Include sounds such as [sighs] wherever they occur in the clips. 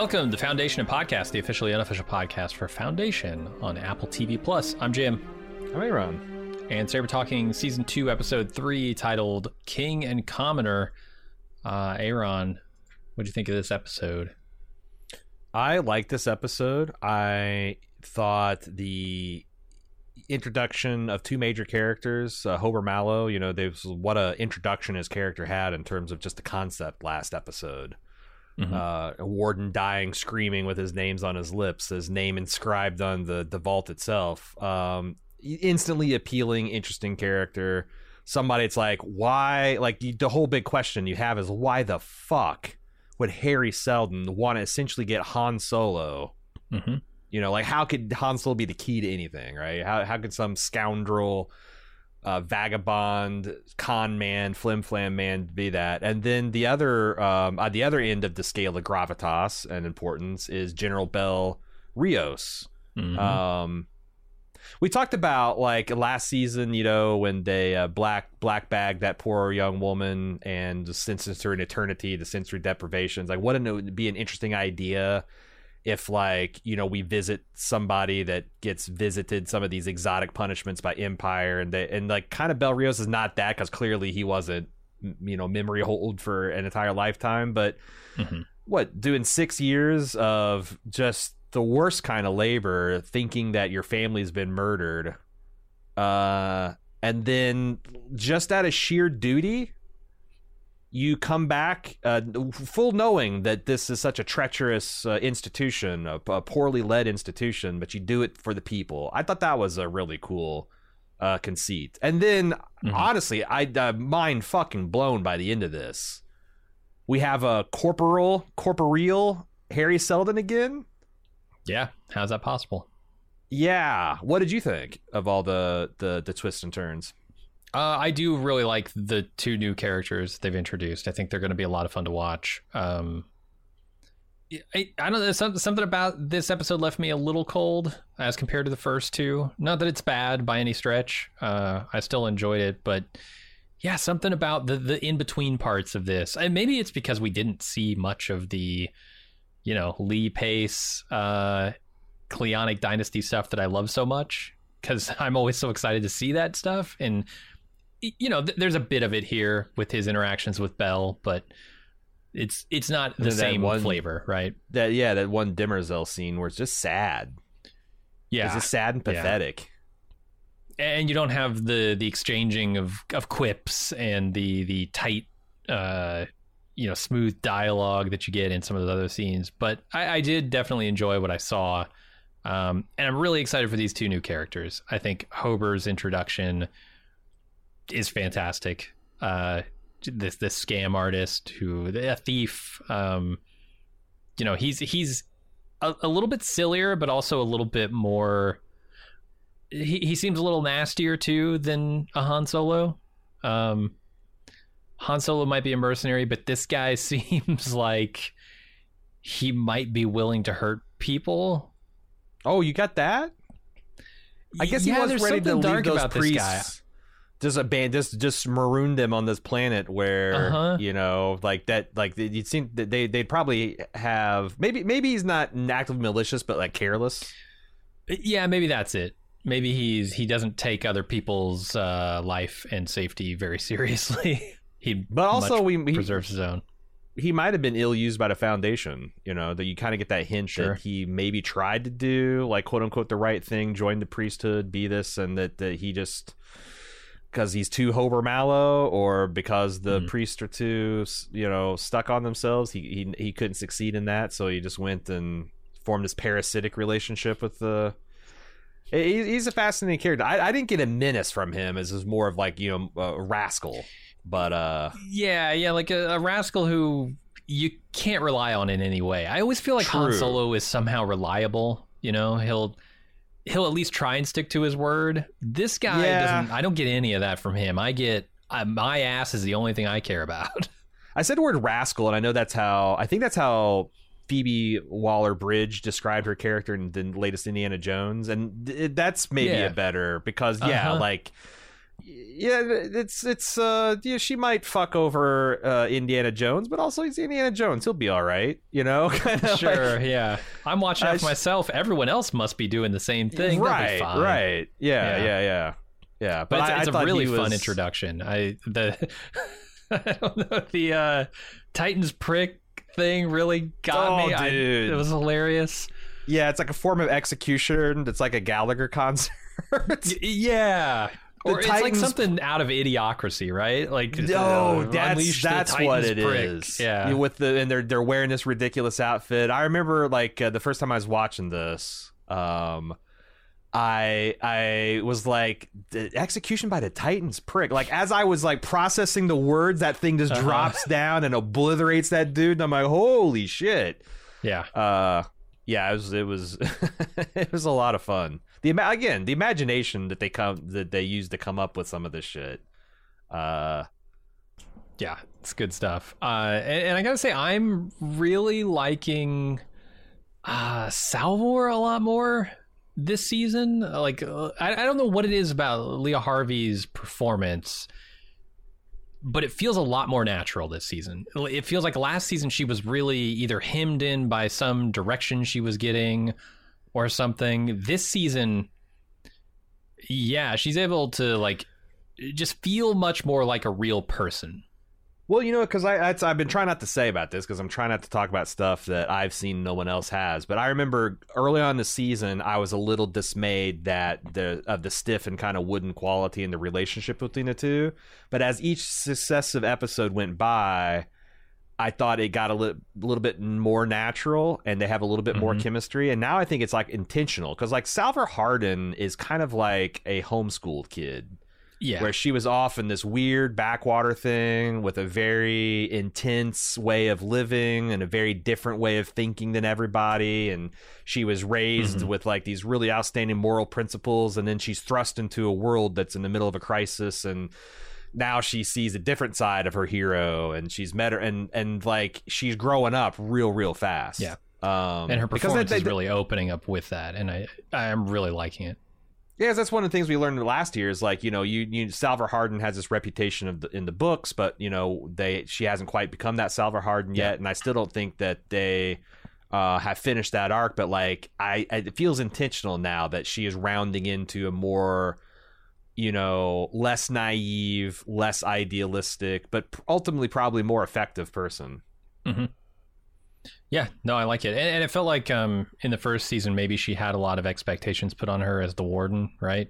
Welcome to Foundation and Podcast, the officially unofficial podcast for Foundation on Apple TV Plus. I'm Jim. I'm Aaron. And today we're talking season two, episode three, titled King and Commoner. Uh, Aaron, what do you think of this episode? I like this episode. I thought the introduction of two major characters, uh, Hober Mallow, you know, there's what a introduction his character had in terms of just the concept last episode. Mm-hmm. Uh, a warden dying, screaming with his names on his lips, his name inscribed on the the vault itself. Um, instantly appealing, interesting character. Somebody, it's like, why? Like the whole big question you have is why the fuck would Hari Seldon want to essentially get Han Solo? Mm-hmm. You know, like how could Han Solo be the key to anything, right? How how could some scoundrel uh, vagabond, con man, flim flam man be that. And then the other, um, at the other end of the scale of gravitas and importance is General Bel Riose. Mm-hmm. Um, we talked about like last season, you know, when they uh, black black bag that poor young woman and sentenced her in eternity to sensory deprivations. Like, wouldn't it be an interesting idea if like you know we visit somebody that gets visited some of these exotic punishments by empire and they and like kind of Bel Riose is not that because clearly he wasn't you know memory hold for an entire lifetime but mm-hmm. what doing six years of just the worst kind of labor thinking that your family's been murdered uh and then just out of sheer duty you come back uh, full knowing that this is such a treacherous uh, institution, a, a, poorly led institution, but you do it for the people. I thought that was a really cool uh, conceit. And then, mm-hmm. honestly, I uh, mind fucking blown by the end of this. We have a corporal, corporeal Hari Seldon again. Yeah, how's that possible? Yeah, what did you think of all the the, the twists and turns? Uh, I do really like the two new characters they've introduced. I think they're going to be a lot of fun to watch. Um, I, I don't know. Something about this episode left me a little cold as compared to the first two. Not that it's bad by any stretch. Uh, I still enjoyed it, but yeah, something about the the in between parts of this. And maybe it's because we didn't see much of the, you know, Lee Pace, uh, Cleonic Dynasty stuff that I love so much. Because [laughs] I'm always so excited to see that stuff, and you know, th- there's a bit of it here with his interactions with Bel, but it's it's not the same one, flavor, right? That yeah, that one Demerzel scene where it's just sad. Yeah, it's just sad and pathetic. Yeah. And you don't have the the exchanging of of quips and the the tight, uh, you know, smooth dialogue that you get in some of the other scenes. But I, I did definitely enjoy what I saw, um, and I'm really excited for these two new characters. I think Hober's introduction is fantastic. Uh, this this scam artist who a thief. Um, you know, he's he's a, a, little bit sillier, but also a little bit more. He he seems a little nastier too than a Han Solo. Um, Han Solo might be a mercenary, but this guy [laughs] seems like he might be willing to hurt people. Oh, you got that? I guess yeah, he was ready to leave those priests just a band just just marooned them on this planet where uh-huh. you know like that like you'd seen they they'd probably have maybe maybe he's not actively malicious but like careless yeah maybe that's it maybe he's he doesn't take other people's uh, life and safety very seriously [laughs] he but also we he, preserves his own he might have been ill used by the foundation you know that you kind of get that hint sure. that he maybe tried to do like quote unquote the right thing join the priesthood be this and that, that he just because he's too Hober Mallow or because the mm. priests are too you know stuck on themselves. He, he he couldn't succeed in that, so he just went and formed this parasitic relationship with the. he's a fascinating character. I, I, didn't get a menace from him as is more of like you know a rascal, but uh yeah yeah like a, a rascal who you can't rely on in any way. I always feel like True. Han Solo is somehow reliable. You know he'll he'll at least try and stick to his word. This guy yeah. doesn't. I don't get any of that from him. I get uh, my ass is the only thing I care about. [laughs] I said the word rascal, and I know that's how. I think that's how Phoebe Waller Bridge described her character in the latest Indiana Jones, and th- that's maybe yeah. a better because yeah, uh-huh. like yeah, it's it's uh yeah, she might fuck over uh Indiana Jones, but also he's Indiana Jones. He'll be all right, you know. [laughs] Sure, like- yeah. I'm watching I out for myself. Everyone else must be doing the same thing. Right, right, yeah, Yeah. yeah, yeah, yeah. But, it's, I- I it's a really he fun introduction. I the [laughs] I don't know the uh, Titans prick thing really got Oh, me. I, it was hilarious. Yeah, it's like a form of execution. It's like a Gallagher concert. Yeah. The or it's like something out of idiocracy, right? Like No, uh, that's that's what it is. Yeah. with the and they're they're wearing this ridiculous outfit. I remember like uh, the first time I was watching this, um, I I was like the execution by the Titans prick. Like as I was like processing the words, that thing just Uh-huh. drops down and obliterates that dude. And I'm like, holy shit. yeah. Uh, yeah, it was it was [laughs] it was a lot of fun. The again, the imagination that they come that they use to come up with some of this shit. Uh, Yeah, it's good stuff. Uh, and, and I gotta say, I'm really liking uh, Salvor a lot more this season. Like, uh, I, I don't know what it is about Leah Harvey's performance, but it feels a lot more natural this season. It feels like last season she was really either hemmed in by some direction she was getting or something. This season, yeah, she's able to like just feel much more like a real person. Well, you know, because I I've been trying not to say about this because I'm trying not to talk about stuff that I've seen no one else has. But I remember early on the season, I was a little dismayed that the of the stiff and kind of wooden quality in the relationship between the two. But as each successive episode went by, I thought it got a li- little bit more natural, and they have a little bit more Mhm. chemistry. And now I think it's like intentional because like Salvor Hardin is kind of like a homeschooled kid Yeah. where she was off in this weird backwater thing with a very intense way of living and a very different way of thinking than everybody and she was raised Mhm. with like these really outstanding moral principles and then she's thrust into a world that's in the middle of a crisis and now she sees a different side of her hero and she's met her and and like she's growing up real real fast Yeah. um and her because performance they- is they- really opening up with that, and I I am really liking it. Yeah, that's one of the things we learned last year is like you know you, you Salvor Hardin has this reputation of the, in the books, but you know they she hasn't quite become that Salvor Hardin yet, Yeah. and I still don't think that they uh, have finished that arc. But like I, I, it feels intentional now that she is rounding into a more you know less naive, less idealistic, but ultimately probably more effective person. Yeah, no, I like it, and, and it felt like um in the first season maybe she had a lot of expectations put on her as the warden, right?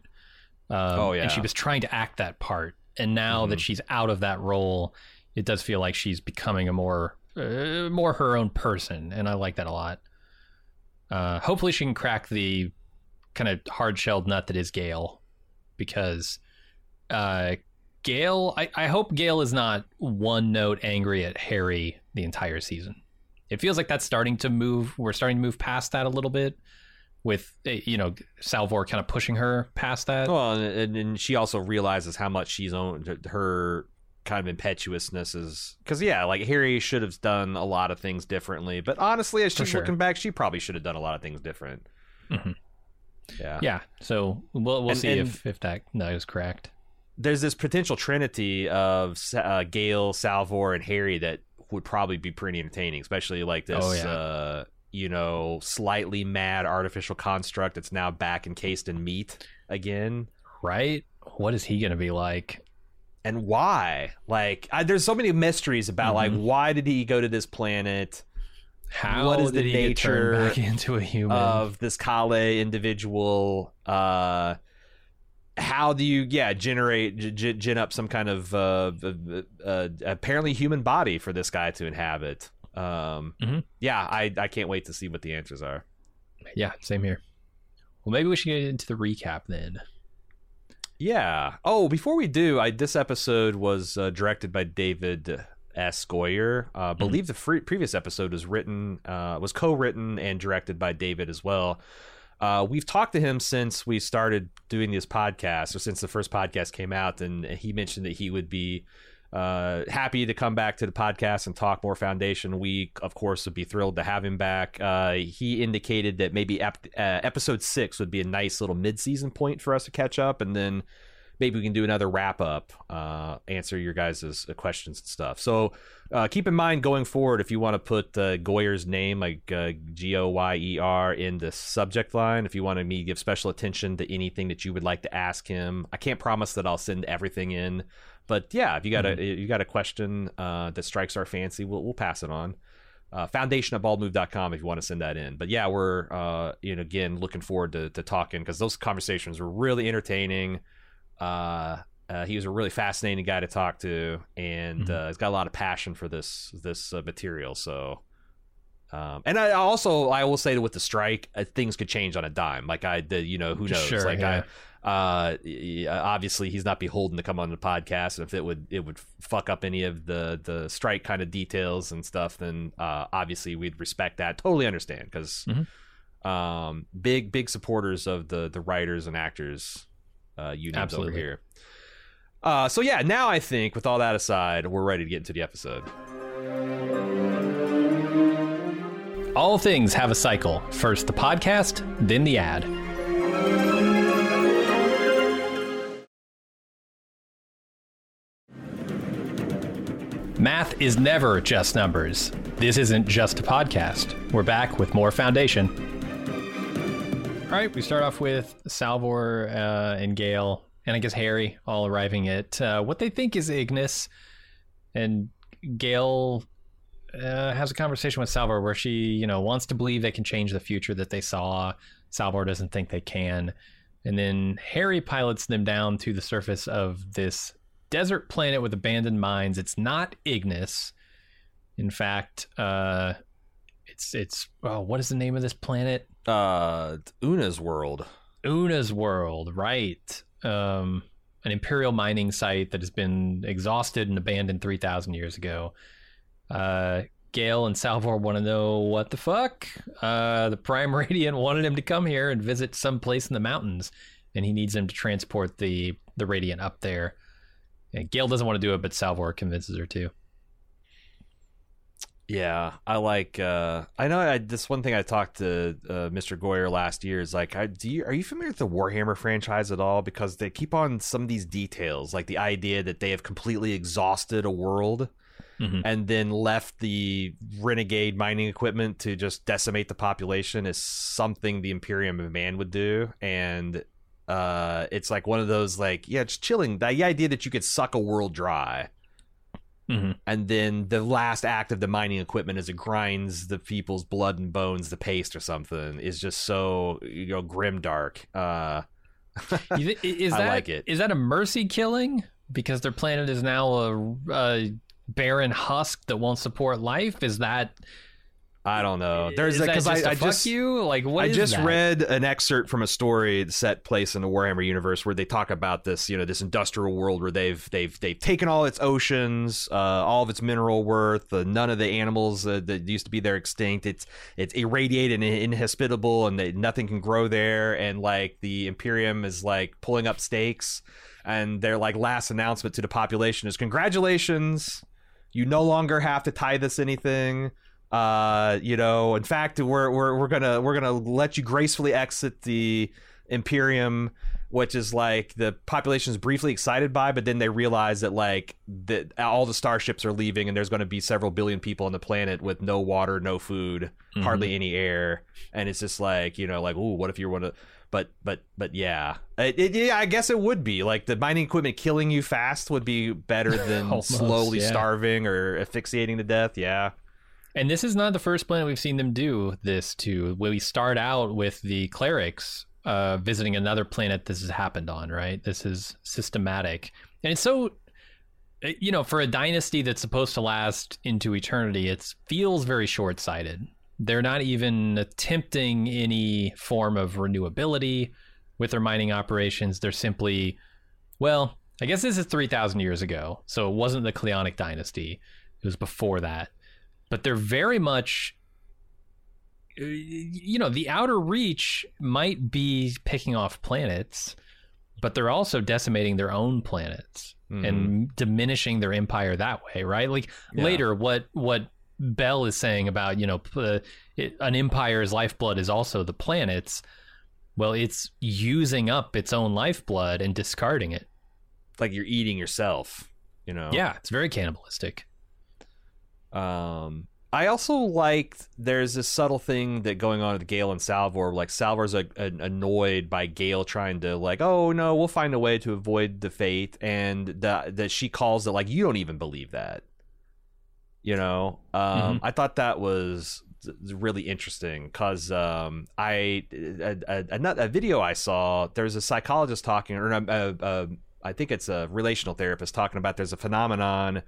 Um, Oh, yeah. and she was trying to act that part, and now that Mhm. she's out of that role, it does feel like she's becoming a more uh, more her own person, and I like that a lot. Uh, hopefully, she can crack the kind of hard shelled nut that is Gaal, because uh, Gaal, I, I hope Gaal is not one note angry at Hari the entire season. It feels like that's starting to move. We're starting to move past that a little bit, with eh, you know Salvor kind of pushing her past that. Well, and, and she also realizes how much she's owned her kind of impetuousness is because yeah, like Hari should have done a lot of things differently, but honestly, as she's sure. looking back, she probably should have done a lot of things different. Mhm. Yeah. Yeah, so we'll we'll And- see and- if if that nut is cracked. there's this potential trinity of uh, Gaal, Salvor, and Hari that would probably be pretty entertaining, especially like this, Oh, yeah. uh, you know, slightly mad artificial construct that's now back encased in meat again. Right? What is he going to be like? and why like I, there's so many mysteries about like Mhm. why did he go to this planet How What is the he get turned nature back [laughs] into a human? of this kale individual uh how do you yeah generate g- gin up some kind of uh, uh, uh apparently human body for this guy to inhabit um Mhm. yeah i i can't wait to see what the answers are yeah, same here. Well, maybe we should get into the recap then. Yeah. Oh, before we do, I this episode was uh, directed by David S. Goyer. Uh, I believe the free, previous episode was written, uh, was co-written and directed by David as well. Uh, we've talked to him since we started doing this podcast, or since the first podcast came out, and he mentioned that he would be uh, happy to come back to the podcast and talk more Foundation. We, of course, would be thrilled to have him back. Uh, he indicated that maybe ep- uh, episode six would be a nice little mid-season point for us to catch up, and then maybe we can do another wrap up, uh, answer your guys' questions and stuff. So uh, keep in mind going forward if you want to put uh, Goyer's name, like uh, G O Y E R, in the subject line. If you want me to give special attention to anything that you would like to ask him, I can't promise that I'll send everything in, but yeah, if you got mm-hmm. a you got a question uh, that strikes our fancy, we'll we'll pass it on. Uh, foundation at baldmove.com if you want to send that in. But yeah, we're uh, you know again looking forward to, to talking because those conversations were really entertaining. Uh, uh, he was a really fascinating guy to talk to, and mm-hmm. uh, he's got a lot of passion for this this uh, material. So, um, and I also I will say that with the strike, uh, things could change on a dime. Like I, the, you know, who knows? Sure, like yeah. I, uh, obviously he's not beholden to come on the podcast, and if it would it would fuck up any of the the strike kind of details and stuff, then uh, obviously we'd respect that. Totally understand because. Mm-hmm. Um, big big supporters of the the writers and actors uh, over here. Uh, so yeah, now I think with all that aside, we're ready to get into the episode. All things have a cycle. First the podcast, then the ad. Math is never just numbers. This isn't just a podcast. We're back with more foundation. All right, we start off with Salvor uh, and Gaal and I guess Hari all arriving at uh, what they think is Ignis, and Gaal uh, has a conversation with Salvor where she, you know, wants to believe they can change the future that they saw. Salvor doesn't think they can, and then Hari pilots them down to the surface of this desert planet with abandoned mines. It's not Ignis. In fact, uh, it's it's oh, what is the name of this planet? Uh, Una's world. Una's world, right? um, an imperial mining site that has been exhausted and abandoned 3,000 years ago. Uh, Gaal and Salvor want to know what the fuck. Uh, the Prime [laughs] Radiant wanted him to come here and visit some place in the mountains, and he needs him to transport the the Radiant up there. And Gaal doesn't want to do it, but Salvor convinces her to. Yeah, I like. Uh, I know I, this one thing I talked to uh, Mr. Goyer last year is like, I, do you are you familiar with the Warhammer franchise at all? Because they keep on some of these details, like the idea that they have completely exhausted a world. Mm-hmm. And then left the renegade mining equipment to just decimate the population is something the Imperium of Man would do, and uh, it's like one of those like yeah, it's chilling. The idea that you could suck a world dry Mm-hmm. And then the last act of the mining equipment as it grinds the people's blood and bones, the paste or something, is just so you know grim dark. Uh, [laughs] is that like it. is that a mercy killing because their planet is now a, a barren husk that won't support life? Is that I don't know. There's because I, I just you like what I just that? read an excerpt from a story set place in the Warhammer universe where they talk about this, you know, this industrial world where they've they've they've taken all its oceans, uh, all of its mineral worth, uh, none of the animals uh, that used to be there extinct. It's it's irradiated and inhospitable, and they, nothing can grow there. And like the Imperium is like pulling up stakes, and their like last announcement to the population is congratulations, you no longer have to tie this anything uh, you know, in fact, we're we're we're gonna we're gonna let you gracefully exit the Imperium, which is like the population is briefly excited by, but then they realize that like that all the starships are leaving, and there's going to be several billion people on the planet with no water, no food, mm-hmm. hardly any air, and it's just like you know, like, ooh, what if you're one of but but but yeah, it, it, yeah, I guess it would be like the mining equipment killing you fast would be better than [laughs] Almost, slowly yeah. starving or asphyxiating to death. Yeah, and this is not the first planet we've seen them do this to. We start out with the clerics uh, visiting another planet this has happened on, right? This is systematic. And so, eh, you know, for a dynasty that's supposed to last into eternity, it feels very short sighted. They're not even attempting any form of renewability with their mining operations. They're simply, well, I guess this is 3,000 years ago. So it wasn't the Cleonic dynasty, it was before that but they're very much uh, you know the outer reach might be picking off planets but they're also decimating their own planets mm-hmm. and diminishing their empire that way right like yeah. later what what Bel is saying about you know uh, it, an empire's lifeblood is also the planets well it's using up its own lifeblood and discarding it like you're eating yourself. You know. Yeah, it's very cannibalistic. Um, I also liked there's this subtle thing that going on with Gaal and Salvor. Like Salvor's a, a, annoyed by Gaal trying to like, oh no, we'll find a way to avoid the fate, and that that she calls it like you don't even believe that. You know, um, mm-hmm. I thought that was really interesting because um, I a, a, a, video I saw there's a psychologist talking or a, a, I think it's a relational therapist talking about there's a phenomenon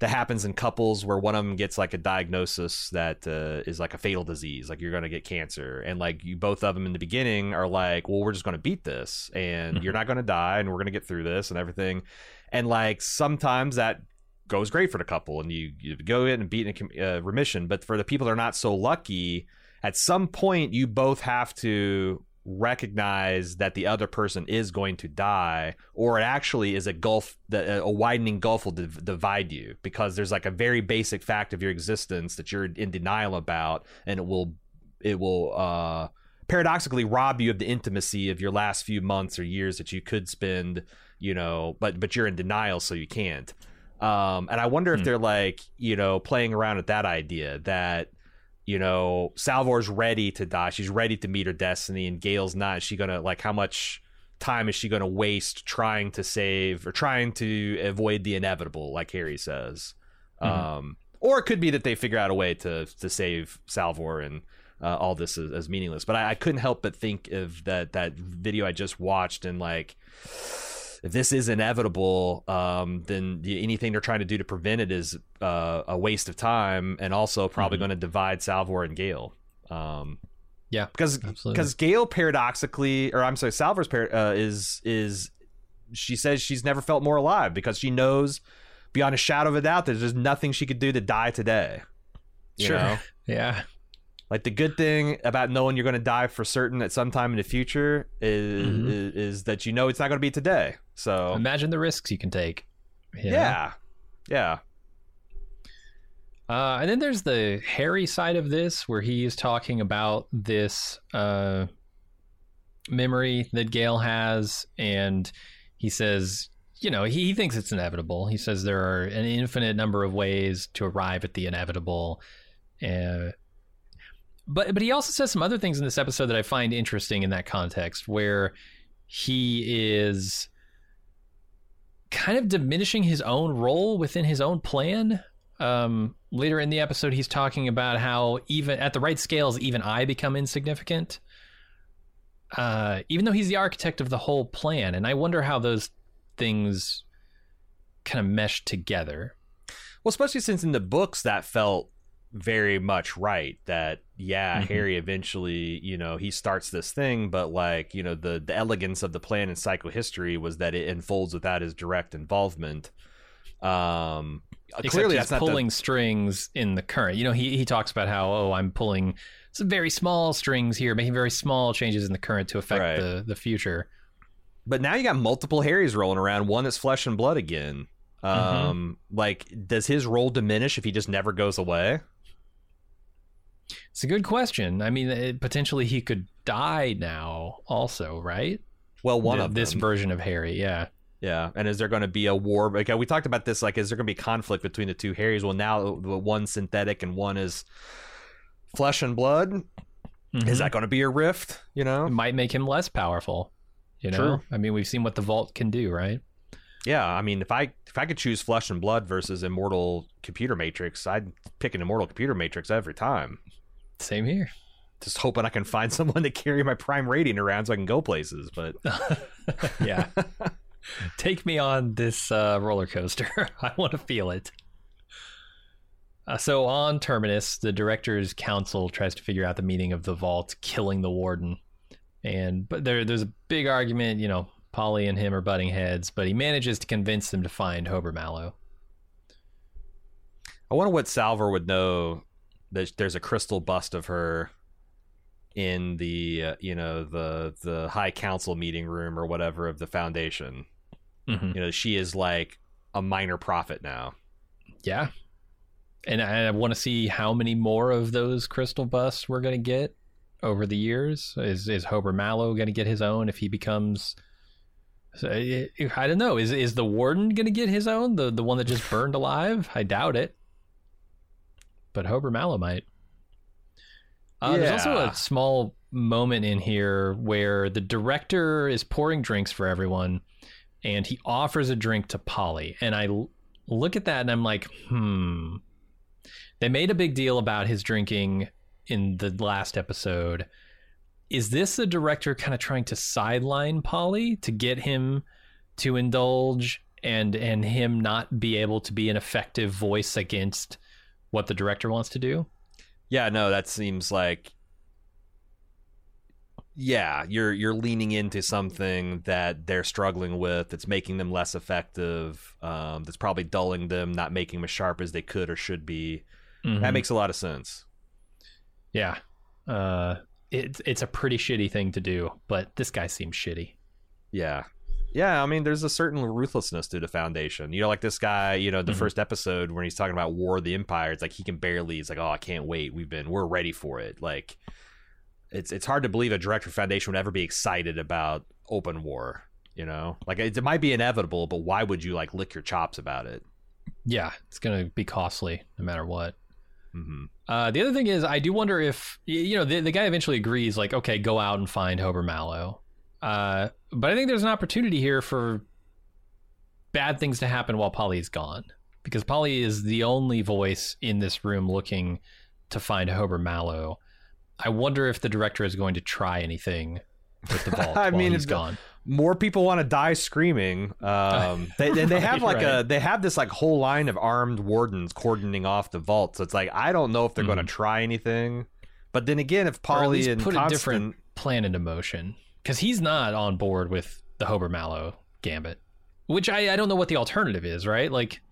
that happens in couples where one of them gets like a diagnosis that uh, is like a fatal disease, like you're going to get cancer, and like you both of them in the beginning are like, well, we're just going to beat this, and mm-hmm. you're not going to die, and we're going to get through this and everything, and like sometimes that goes great for the couple, and you, you go in and beat in a uh, remission, but for the people that are not so lucky. At some point, you both have to recognize that the other person is going to die or it actually is a gulf that a widening gulf will div- divide you because there's like a very basic fact of your existence that you're in denial about and it will it will uh paradoxically rob you of the intimacy of your last few months or years that you could spend you know but but you're in denial so you can't um and i wonder hmm. if they're like you know playing around with that idea that you know, Salvor's ready to die. She's ready to meet her destiny, and Gaal's not. Is she gonna like how much time is she gonna waste trying to save or trying to avoid the inevitable, like Hari says? Mm-hmm. Um, or it could be that they figure out a way to to save Salvor and uh, all this is, is meaningless. But I, I couldn't help but think of that that video I just watched and like if this is inevitable, um, then anything they're trying to do to prevent it is uh, a waste of time, and also probably mm-hmm. going to divide Salvor and Gaal. Um, yeah, because because Gaal paradoxically, or I'm sorry, Salvor's par- uh, is is she says she's never felt more alive because she knows beyond a shadow of a doubt that there's nothing she could do to die today. sure. Know? [laughs] Yeah. Like the good thing about knowing you're going to die for certain at some time in the future is mm-hmm. is, is, that you know it's not going to be today. So imagine the risks you can take. You yeah, yeah. Uh, and then there's the Hari side of this, where he is talking about this uh, memory that Gaal has, and he says, you know, he, he thinks it's inevitable. He says there are an infinite number of ways to arrive at the inevitable. Uh, but but he also says some other things in this episode that I find interesting in that context, where he is kind of diminishing his own role within his own plan. Um, later in the episode, he's talking about how even at the right scales, even I become insignificant. Uh, even though he's the architect of the whole plan, and I wonder how those things kind of mesh together. Well, especially since in the books that felt very much right that yeah mm-hmm. hari eventually you know he starts this thing but like you know the the elegance of the plan in psychohistory was that it unfolds without his direct involvement um Except clearly he's that's pulling the... strings in the current you know he he talks about how oh i'm pulling some very small strings here making very small changes in the current to affect right. the the future but now you got multiple haris rolling around one that's flesh and blood again mm-hmm. um mm-hmm. like does his role diminish if he just never goes away it's a good question. I mean, it, potentially he could die now, also, right? Well, one the, of this version of Hari, yeah. Yeah, and is there going to be a war? Like we talked about this, like is there going to be conflict between the two Haris? Well, now one synthetic and one is flesh and blood. Mm-hmm. Is that going to be a rift? You know, it might make him less powerful. You know, True. I mean, we've seen what the Vault can do, right? Yeah, I mean, if I if I could choose flesh and blood versus immortal computer matrix, I'd pick an immortal computer matrix every time. Same here. Just hoping I can find [laughs] someone to carry my Prime Radiant around so I can go places. But [laughs] yeah, [laughs] take me on this uh, roller coaster. I want to feel it. Uh, so on Terminus, the director's council tries to figure out the meaning of the vault killing the warden, and but there there's a big argument. You know, Poly and him are butting heads, but he manages to convince them to find Hober Mallow. I wonder what Salvor would know there's, a crystal bust of her in the uh, you know the the high council meeting room or whatever of the foundation. Mm-hmm. You know, she is like a minor prophet now. Yeah. And I want to see how many more of those crystal busts we're going to get over the years. Is is Hober Mallow going to get his own if he becomes I don't know. Is is the warden going to get his own? The the one that just burned alive? I doubt it. But Hober Mallow might. Uh, There's also a small moment in here where the director is pouring drinks for everyone, and he offers a drink to Poly. And I l- look at that and I'm like, hmm. They made a big deal about his drinking in the last episode. Is this the director kind of trying to sideline Poly to get him to indulge and and him not be able to be an effective voice against what the director wants to do? Yeah, no, that seems like yeah, you're you're leaning into something that they're struggling with that's making them less effective. Um, that's probably dulling them, not making them as sharp as they could or should be. Mm-hmm. That makes a lot of sense. yeah. Uh, it's it's a pretty shitty thing to do, but this guy seems shitty. Yeah. Yeah, I mean, there's a certain ruthlessness to the foundation. You know, like this guy, you know, the Mhm. first episode when he's talking about War of the Empire, it's like he can barely, he's like, oh, I can't wait. We've been, we're ready for it. Like, it's it's hard to believe a director foundation would ever be excited about open war, you know? Like, it, it might be inevitable, but why would you, like, lick your chops about it? Yeah, it's gonna be costly no matter what. hmm Uh, the other thing is, I do wonder if you know the, the guy eventually agrees, like, okay, go out and find Hober Mallow. Uh, but I think there's an opportunity here for bad things to happen while Poly's gone, because Poly is the only voice in this room looking to find Hober Mallow. I wonder if the director is going to try anything with the [laughs] vault I while mean, he's if- gone. More people want to die screaming. Um, [laughs] they, and they have Right, like a they have this like whole line of armed wardens cordoning off the vault. So it's like I don't know if they're going to try anything. But then again, if Mm-hmm. Poly and put a different plan into motion because he's not on board with the Hober Mallow gambit, which I, I don't know what the alternative is, right? Like,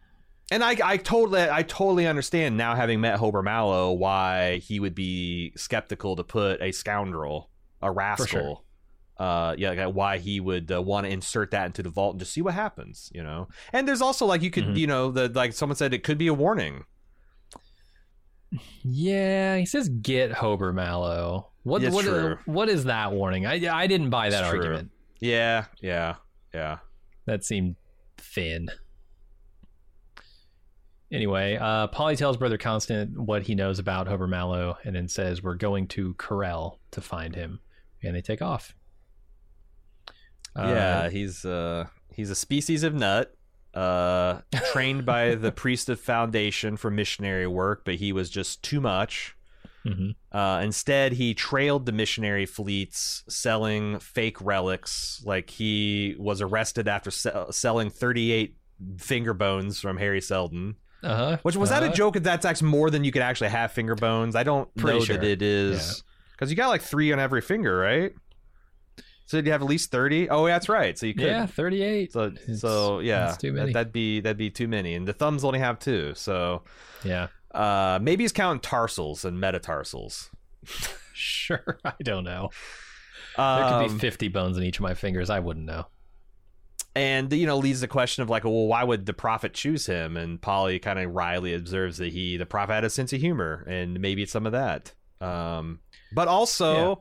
and I I totally I totally understand now having met Hober Mallow why he would be skeptical to put a scoundrel, a rascal. sure. Uh, yeah, like, why he would uh, want to insert that into the vault and just see what happens, you know. And there's also like you could, Mhm. you know, the like someone said it could be a warning. yeah, he says get Hober Mallow. What what, true. what is that warning? I I didn't buy that It's true. argument. Yeah, yeah, yeah. That seemed thin. Anyway, uh, Poly tells Brother Constant what he knows about Hober Mallow and then says, We're going to Korell to find him. And they take off. Uh, yeah, he's uh he's a species of nut. Uh, trained by [laughs] the priest of foundation for missionary work, but he was just too much. Mhm. Uh, instead, he trailed the missionary fleets, selling fake relics. Like he was arrested after se- selling 38 finger bones from Hari Seldon. Uh-huh. Which was that a Uh-huh. joke? That that's actually more than you could actually have finger bones. I don't Pretty know sure. that it is because you got like three on every finger, right? So you have at least 30. Oh, that's right. So you could. Yeah, 38. So It's- so yeah, too many. That, would be that'd be too many, and the thumbs only have two. So Yeah. Uh, maybe he's counting tarsals and metatarsals. Sure. [laughs] I don't know. There Um, could be 50 bones in each of my fingers. I wouldn't know. and you know leads the question of like, well, why would the prophet choose him? And Poly kind of wryly observes that he, the prophet, had a sense of humor, and maybe it's some of that. Um, but also.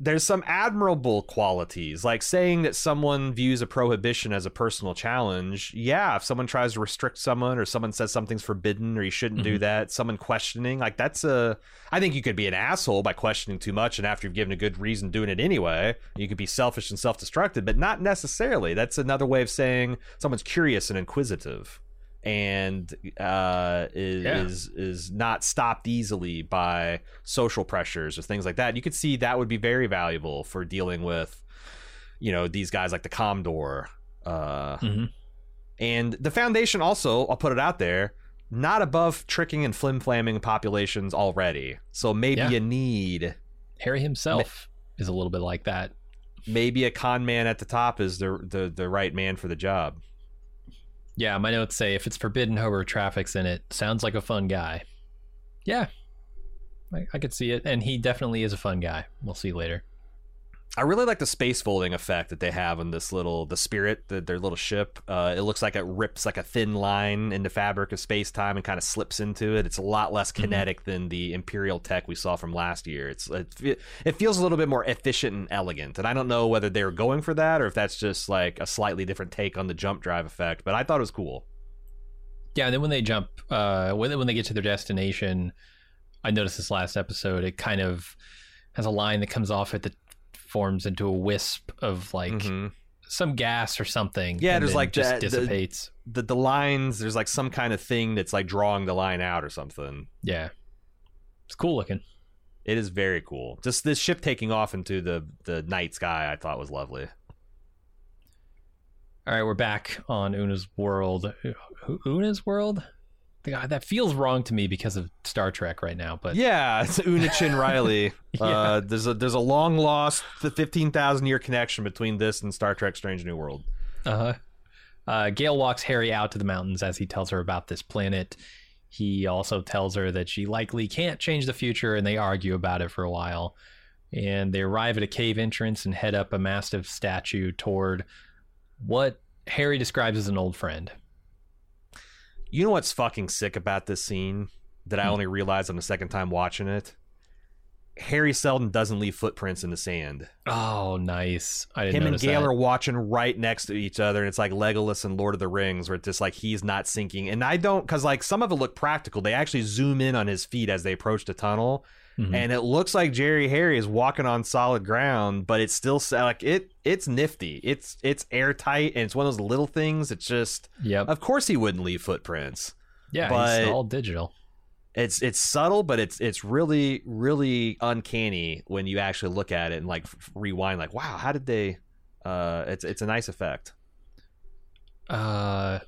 There's some admirable qualities, like saying that someone views a prohibition as a personal challenge. Yeah, if someone tries to restrict someone or someone says something's forbidden or you shouldn't do Mhm. that, someone questioning, like that's a. I think you could be an asshole by questioning too much, and after you've given a good reason doing it anyway, you could be selfish and self-destructive, but not necessarily. That's another way of saying someone's curious and inquisitive, and uh, is Yeah. is is not stopped easily by social pressures or things like that. You could see that would be very valuable for dealing with, you know, these guys like the Commodore. Uh, Mhm. and the Foundation also, I'll put it out there, not above tricking and flim flamming populations already. So maybe Yeah. you need Hari himself is a little bit like that. maybe a con man at the top is the the, the right man for the job. Yeah, my notes say if it's forbidden, Hober traffics in it. Sounds like a fun guy. Yeah, I, I could see it, and he definitely is a fun guy. We'll see later. I really like the space folding effect that they have on this little the spirit, the, their little ship. Uh, it looks like it rips like a thin line in the fabric of space time and kind of slips into it. It's a lot less Mm-hmm. kinetic than the Imperial tech we saw from last year. It's it, it feels a little bit more efficient and elegant. And I don't know whether they were going for that or if that's just like a slightly different take on the jump drive effect. But I thought it was cool. Yeah, and then when they jump, uh, when when they get to their destination, I noticed this last episode. It kind of has a line that comes off at that forms into a wisp of like Mhm. some gas or something. Yeah, and there's like just the- dissipates. The the lines there's like some kind of thing that's like drawing the line out or something. yeah, it's cool looking. It is very cool. Just this ship taking off into the the night sky, I thought was lovely. All right, we're back on Una's world. Una's world. God, that feels wrong to me because of Star Trek right now. But Yeah, it's Una Chin Riley. [laughs] Yeah. uh, there's a there's a long lost the fifteen thousand year connection between this and Star Trek: Strange New World. Uh-huh. Uh Gaal walks Hari out to the mountains as he tells her about this planet. He also tells her that she likely can't change the future, and they argue about it for a while. And they arrive at a cave entrance and head up a massive statue toward what Hari describes as an old friend. You know what's fucking sick about this scene that I Hmm. only realized on the second time watching it? Hari Seldon doesn't leave footprints in the sand. Oh, nice! I didn't Him and Gaal that. are watching right next to each other, and it's like Legolas and Lord of the Rings, where it's just like he's not sinking. And I don't, because like some of it look practical. They actually zoom in on his feet as they approach the tunnel, Mhm. and it looks like Jerry Hari is walking on solid ground, but it's still like it. It's nifty. It's it's airtight, and it's one of those little things. It's just, Yep. of course, he wouldn't leave footprints. Yeah, but- he's all digital. It's it's subtle, but it's it's really really uncanny when you actually look at it and like rewind. Like, wow, how did they? Uh, it's it's a nice effect. Uh,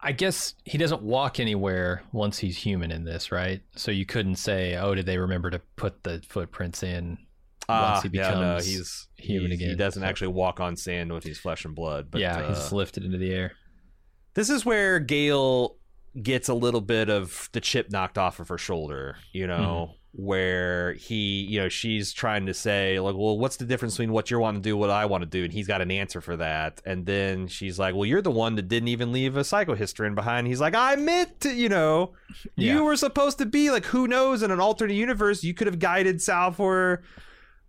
I guess he doesn't walk anywhere once he's human in this, right? So you couldn't say, "Oh, did they remember to put the footprints in?" Once he yeah, no, he's human he's- He doesn't actually walk on sand when he's flesh and blood. But yeah, uh, he's lifted into the air. this is where Gaal gets a little bit of the chip knocked off of her shoulder. You know, where he, you know, she's trying to say like, well, what's the difference between what you're wanting to do, what I want to do, and he's got an answer for that. And then she's like, well, you're the one that didn't even leave a psychohistorian behind. He's like, I meant to, you know, Yeah. you were supposed to be like, who knows, in an alternate universe, you could have guided Salvor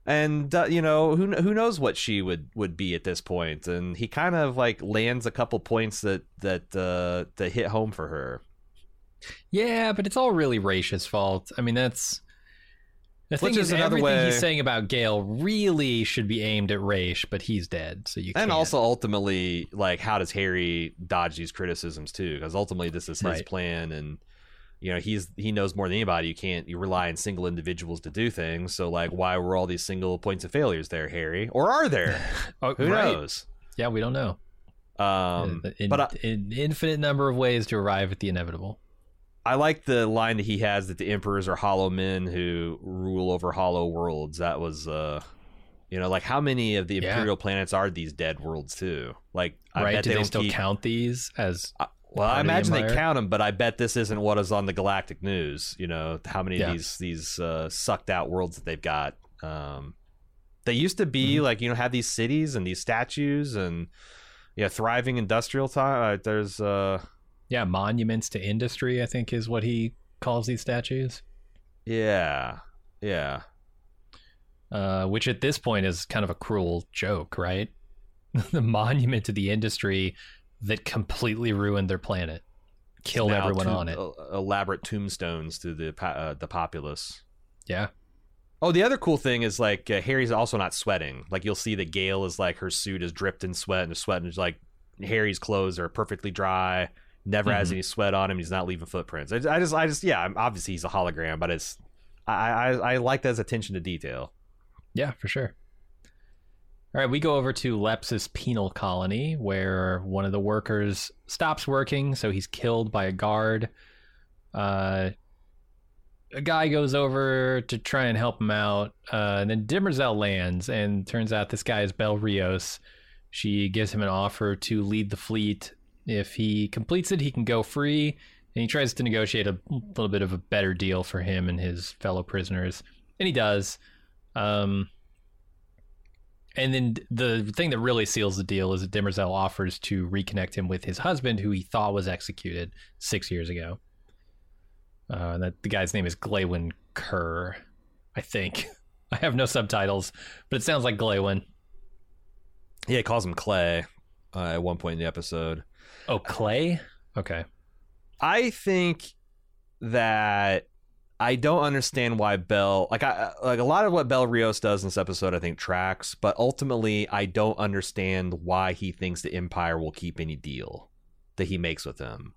and uh, you know who who knows what she would would be at this point. and he kind of like lands a couple points that that uh that hit home for her Yeah, but it's all really Raych's fault. I mean, that's the Which thing is is, another everything way- he's saying about Gaal really should be aimed at Raych, but he's dead, so you and can't. also ultimately like how does hari dodge these criticisms too because ultimately this is his Right. plan and you know he's he knows more than anybody you can't you rely on single individuals to do things so like why were all these single points of failures there hari or are there [laughs] Oh, who right. knows Yeah, we don't know. um in, but I, in infinite number of ways to arrive at the inevitable. I like the line that he has that the emperors are hollow men who rule over hollow worlds. That was, uh, you know, like how many of the Yeah. imperial planets are these dead worlds too? Like, I right? bet Do they, don't still keep- count these as? Well, I of the imagine they count them, but I bet this isn't what is on the galactic news. You know, how many Yeah. of these these uh, sucked out worlds that they've got. Um, they used to be Mhm. like you know have these cities and these statues and yeah, thriving industrial time. Uh, there's uh, Yeah, monuments to industry. I think is what he calls these statues. yeah, yeah. Uh, which at this point is kind of a cruel joke, right? [laughs] the monument to the industry that completely ruined their planet, killed now everyone to- on it. elaborate tombstones to the uh, the populace. Yeah, Oh, the other cool thing is like uh, Hari's also not sweating. Like you'll see that Gaal is like her suit is dripped in sweat and sweat and like Hari's clothes are perfectly dry. Never has Mhm. any sweat on him. He's not leaving footprints. I, I just, I just, yeah. I'm- Obviously, he's a hologram, but it's, I, I, I like that as attention to detail. yeah, for sure. All right, we go over to Lepsis Penal Colony, where one of the workers stops working, so he's killed by a guard. Uh, a guy goes over to try and help him out, uh, and then Demerzel lands, and turns out this guy is Bel Riose. She gives him an offer to lead the fleet. If he completes it, he can go free, and he tries to negotiate a little bit of a better deal for him and his fellow prisoners, and he does. Um, and then the thing that really seals the deal is that Demerzel offers to reconnect him with his husband, who he thought was executed six years ago. Uh, that the guy's name is Glaywin Kerr, I think. [laughs] I have no subtitles, but it sounds like Glaywin. Yeah, he calls him Clay uh, at one point in the episode. Oh, Clay. Okay. I think that I don't understand why Bel like I like a lot of what Bel Riose does in this episode I think tracks, but ultimately I don't understand why he thinks the Empire will keep any deal that he makes with them.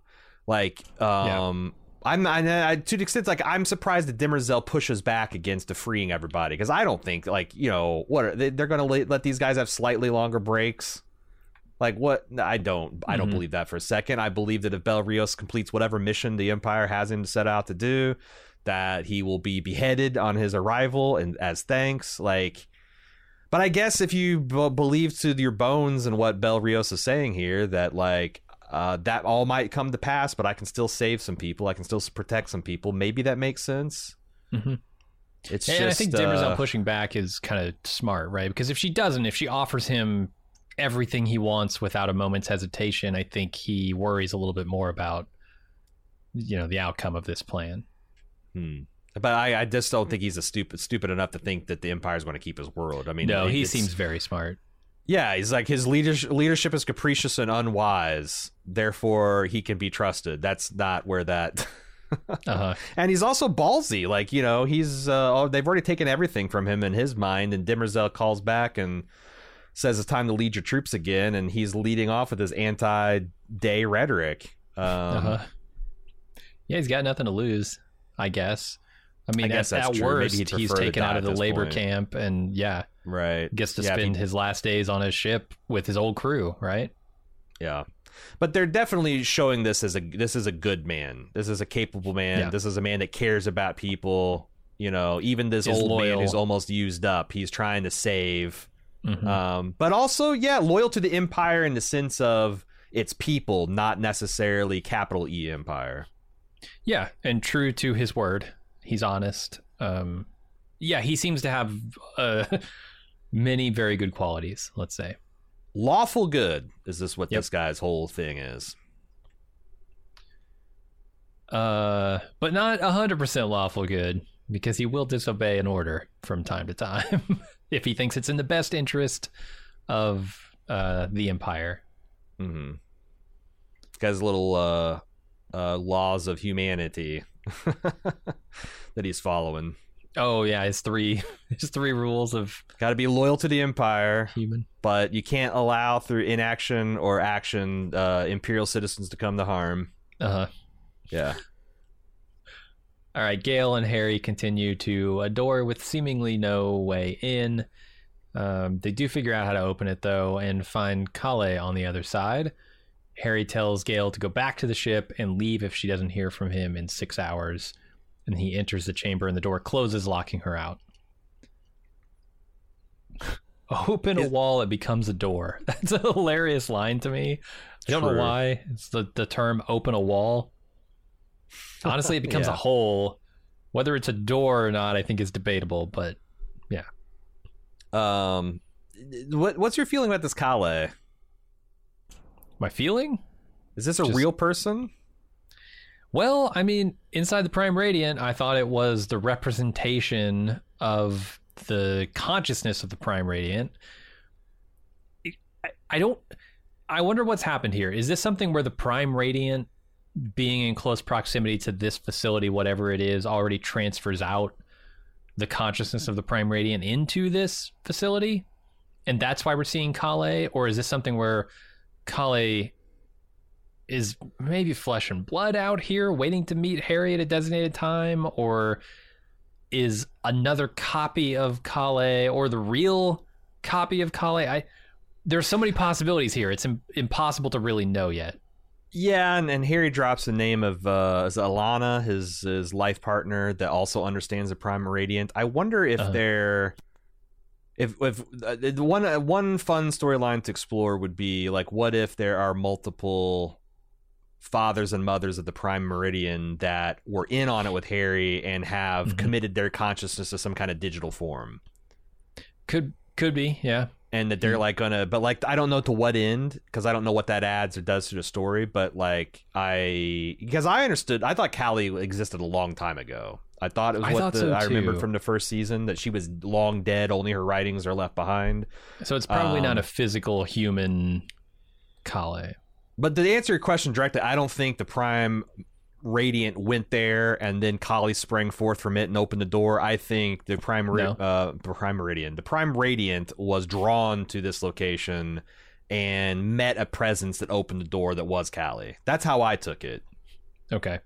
Like um I'm I, I, to the extent like I'm surprised that Demerzel pushes back against the freeing everybody because I don't think like you know what are they, they're going to let, let these guys have slightly longer breaks. Like what? I don't. I don't Mhm. believe that for a second. I believe that if Bel Riose completes whatever mission the Empire has him set out to do, that he will be beheaded on his arrival and as thanks. Like, but I guess if you b- believe to your bones and what Bel Riose is saying here, that like uh, that all might come to pass, but I can still save some people. I can still protect some people. Maybe that makes sense. Mhm. It's and just I think Demerzel uh, pushing back is kind of smart, right? Because if she doesn't, if she offers him everything he wants without a moment's hesitation, I think he worries a little bit more about you know the outcome of this plan. Hmm. But I, I just don't think he's a stupid stupid enough to think that the Empire's going to keep his world. I mean, no, he seems very smart. Yeah, he's like his leadership leadership is capricious and unwise. Therefore, he can be trusted. That's not where that. [laughs] Uh-huh. and he's also ballsy. Like you know, he's uh, oh, they've already taken everything from him in his mind. And Demerzel calls back and says it's time to lead your troops again. And he's leading off with his anti-day rhetoric. Um, Uh-huh. Yeah, he's got nothing to lose, I guess. I mean, I guess at, that's at. Worst, he's taken out of the labor point. camp and yeah, Right. gets to Yeah, if he- spend his last days on his ship with his old crew, right? Yeah. But they're definitely showing this as a this is a good man. This is a capable man. Yeah. This is a man that cares about people. You know, even this Is old man loyal. who's almost used up, he's trying to save. Mhm. Um, but also, yeah, loyal to the empire in the sense of its people, not necessarily capital E empire. Yeah, and true to his word, he's honest. Um, yeah, he seems to have uh, [laughs] many very good qualities. Let's say. Lawful good is this what Yep. this guy's whole thing is? uh, but not hundred percent lawful good because he will disobey an order from time to time [laughs] if he thinks it's in the best interest of uh, the empire. Mm-hmm. Guy's little uh, uh, laws of humanity [laughs] that he's following. Oh yeah, his three [laughs] his three rules of Got to be loyal to the empire. human. but you can't allow through inaction or action uh, imperial citizens to come to harm. Uh huh. Yeah. All right, Gaal and Hari continue to a door with seemingly no way in. Um, they do figure out how to open it though and find Kalle on the other side. Hari tells Gaal to go back to the ship and leave if she doesn't hear from him in six hours. And he enters the chamber and the door closes, locking her out. [laughs] Open a wall, it becomes a door. [laughs] That's a hilarious line to me. I don't know why. It's the, the term open a wall. Honestly, it [laughs] becomes Yeah. a hole. Whether it's a door or not, I think is debatable, but yeah. Um, what what's your feeling about this Kalle? my feeling? Is this a Just- real person? Well, I mean, inside the Prime Radiant, I thought it was the representation of the consciousness of the Prime Radiant. I, I don't. I wonder what's happened here. Is this something where the Prime Radiant, being in close proximity to this facility, whatever it is, already transfers out the consciousness of the Prime Radiant into this facility? And that's why we're seeing Kalle? Or is this something where Kalle is maybe flesh and blood out here waiting to meet Hari at a designated time or is another copy of Kalle or the real copy of Kalle I there's so many possibilities here it's Im- impossible to really know yet Yeah, and, and Hari drops the name of uh, Alana, his his life partner that also understands the Prime Radiant. I wonder if Uh-huh. they're if if uh, the one uh, one fun storyline to explore would be like what if there are multiple fathers and mothers of the Prime Meridian that were in on it with Hari and have Mhm. committed their consciousness to some kind of digital form. Could could be, yeah. And that they're Mm. like gonna but like i don't know to what end because i don't know what that adds or does to the story but like i because i understood i thought Kalle existed a long time ago i thought it was I what the, so, i remembered from the first season that she was long dead only her writings are left behind So it's probably not Um, a physical human Kalle. but to answer your question directly i don't think the prime radiant went there and then Kalle sprang forth from it and opened the door i think the prime Ri- No. uh prime meridian the prime radiant was drawn to this location and met a presence that opened the door that was Kalle. That's how I took it. Okay.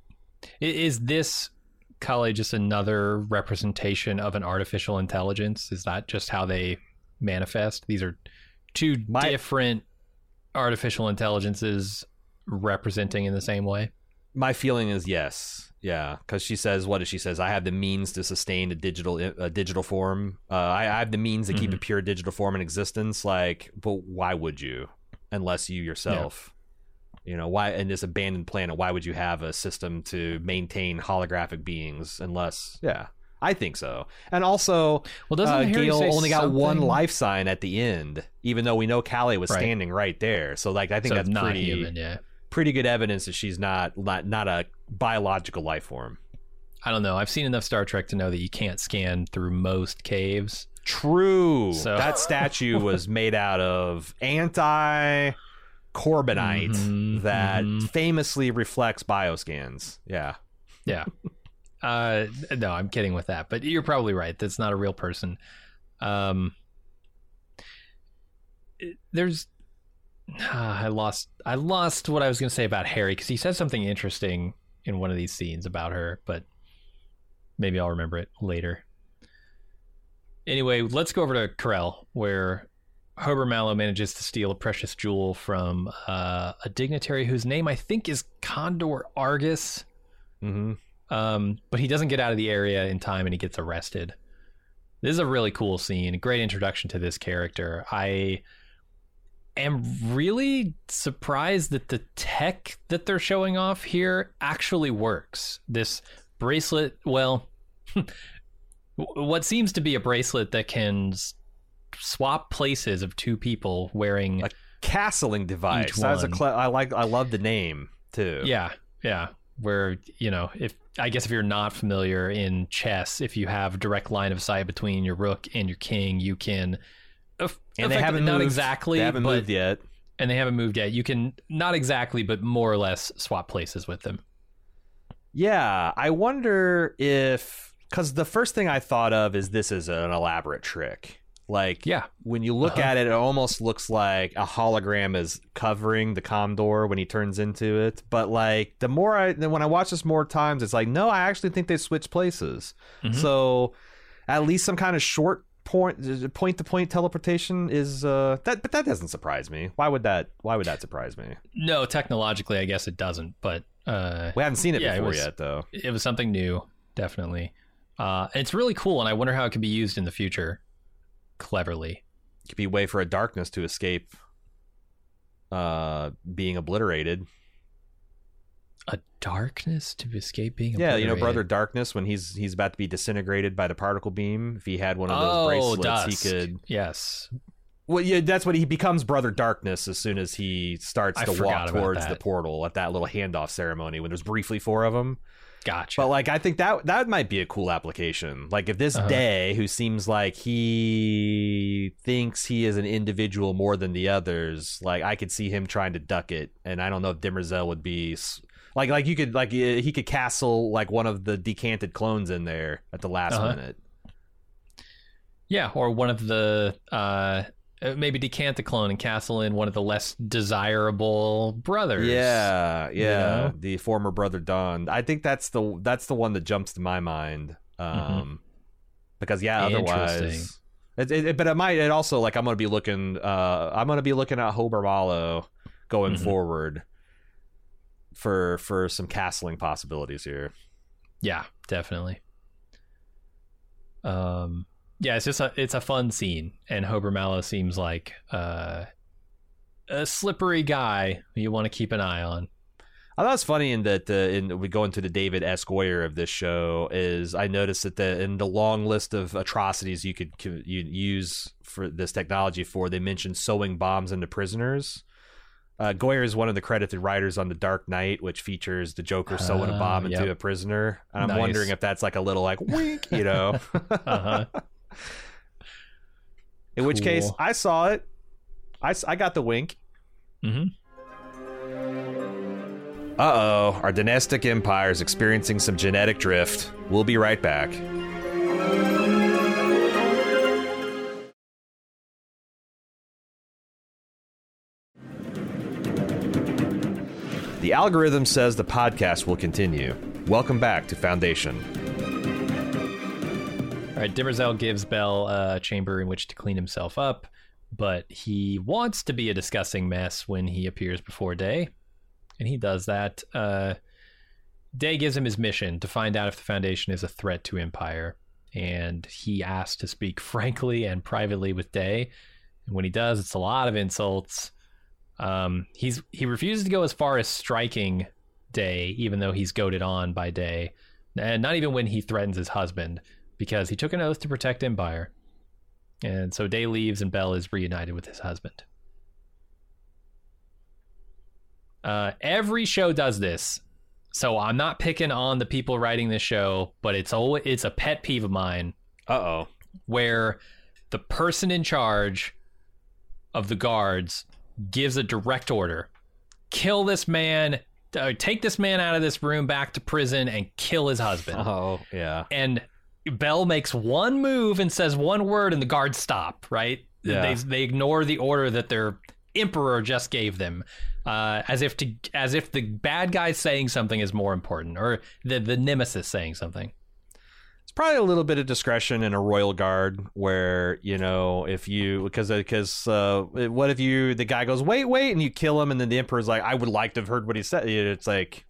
Is this Kalle just another representation of an artificial intelligence? Is that just how they manifest? These are two My- different artificial intelligences representing in the same way. My feeling is yes, yeah, because she says what does she says? I have the means to sustain a digital a digital form. Uh, I, I have the means to keep a pure digital form in existence. Like, but why would you, unless you yourself, you know, why in this abandoned planet? Why would you have a system to maintain holographic beings? Unless, yeah, I think so. And also, Well, doesn't uh, say only got one life sign at the end, even though we know Kalle was Right. standing right there. So, like, I think So that's not pretty human, yeah. Pretty good evidence that she's not not, not a biological life form. I don't know. I've seen enough Star Trek to know that you can't scan through most caves. True. So- That statue was [laughs] made out of anti corbonite Mhm, that mhm. famously reflects bioscans. Yeah. Yeah. uh, no, I'm kidding with that, but you're probably right. That's not a real person. Um, there's, [sighs] I lost, I lost what I was going to say about Hari because he said something interesting in one of these scenes about her, but maybe I'll remember it later. Anyway, let's go over to Korell, where Hober Mallow manages to steal a precious jewel from uh, a dignitary whose name I think is Condor Argus. hmm Um, but he doesn't get out of the area in time and he gets arrested. This is a really cool scene, a great introduction to this character. I am really surprised that the tech that they're showing off here actually works. This bracelet, well, [laughs] what seems to be a bracelet that can swap places of two people wearing A Castling device. That's a cle- I like. I love the name too. Yeah, yeah. Where you know, if I guess if you're not familiar in chess, if you have direct line of sight between your rook and your king, you can. And they haven't not moved. exactly, They haven't but moved yet. and they haven't moved yet. You can not exactly, but more or less swap places with them. Yeah, I wonder if because the first thing I thought of is this is an elaborate trick. Like, Yeah. when you look Uh-huh. at it, it almost looks like a hologram is covering the Commodore when he turns into it. But like, the more I when I watch this more times, it's like, no, I actually think they switched places. Mhm. So, at least some kind of short point point to point teleportation is uh that but that doesn't surprise me why would that why would that surprise me No, technologically, I guess it doesn't, but uh, we haven't seen it Yeah, it before was- yet though it was something new, definitely. Uh, it's really cool, and I wonder how it could be used in the future, cleverly. It could be a way for a darkness to escape uh being obliterated A darkness to escape being. yeah you know brother darkness when he's he's about to be disintegrated by the particle beam if he had one of those Oh, bracelets dusk. he could Yes, well yeah that's what he becomes brother darkness as soon as he starts I to walk towards that. the portal at that little handoff ceremony when there's briefly four of them gotcha. But like I think that that might be a cool application. Like if this Uh-huh. day who seems like he thinks he is an individual more than the others, like I could see him trying to duck it and I don't know if Demerzel would be like like you could like he could castle like one of the decanted clones in there at the last Uh-huh. minute. Yeah, or one of the uh, uh, maybe decant the clone and castle in one of the less desirable brothers. Yeah, yeah, know? the former brother Dawn. I think that's the that's the one that jumps to my mind. Um because yeah, otherwise it, it, but it might it also like I'm gonna be looking uh I'm gonna be looking at Hober Mallow going Mhm. forward for for some castling possibilities here. yeah, definitely. Um, yeah, it's just a it's a fun scene, and Hober Mallow seems like uh, a slippery guy you want to keep an eye on. I thought it's funny in that the in we go into the David S. Goyer of this show is I noticed that the in the long list of atrocities you could you use for this technology for they mentioned sewing bombs into prisoners. Uh, Goyer is one of the credited writers on The Dark Knight, which features the Joker sewing a bomb Uh, into yep. a prisoner. And I'm Nice. wondering if that's like a little like wink, you know. [laughs] Uh-huh. In which case, I saw it. I, I got the wink. Mhm. Uh oh, our dynastic empire is experiencing some genetic drift. We'll be right back. The algorithm says the podcast will continue. Welcome back to Foundation. All right, Demerzel gives Bel a chamber in which to clean himself up, but he wants to be a disgusting mess when he appears before Day, and he does that. Uh, Day gives him his mission to find out if the Foundation is a threat to Empire, and he asks to speak frankly and privately with Day. And when he does, it's a lot of insults. Um, he's he refuses to go as far as striking Day, even though he's goaded on by Day, and not even when he threatens his husband because he took an oath to protect Empire. And so Day leaves and Bel is reunited with his husband. Uh, every show does this. So I'm not picking on the people writing this show, but it's always, it's a pet peeve of mine Uh oh. where the person in charge of the guards gives a direct order kill this man uh, take this man out of this room back to prison and kill his husband [laughs] Oh, yeah. and Bel makes one move and says one word, and the guards stop. Right? Yeah. They they ignore the order that their emperor just gave them, uh, as if to as if the bad guy saying something is more important, or the the nemesis saying something. Probably a little bit of discretion in a royal guard where you know if you because because uh, what if you the guy goes wait wait and you kill him and then the emperor's like I would like to have heard what he said. It's like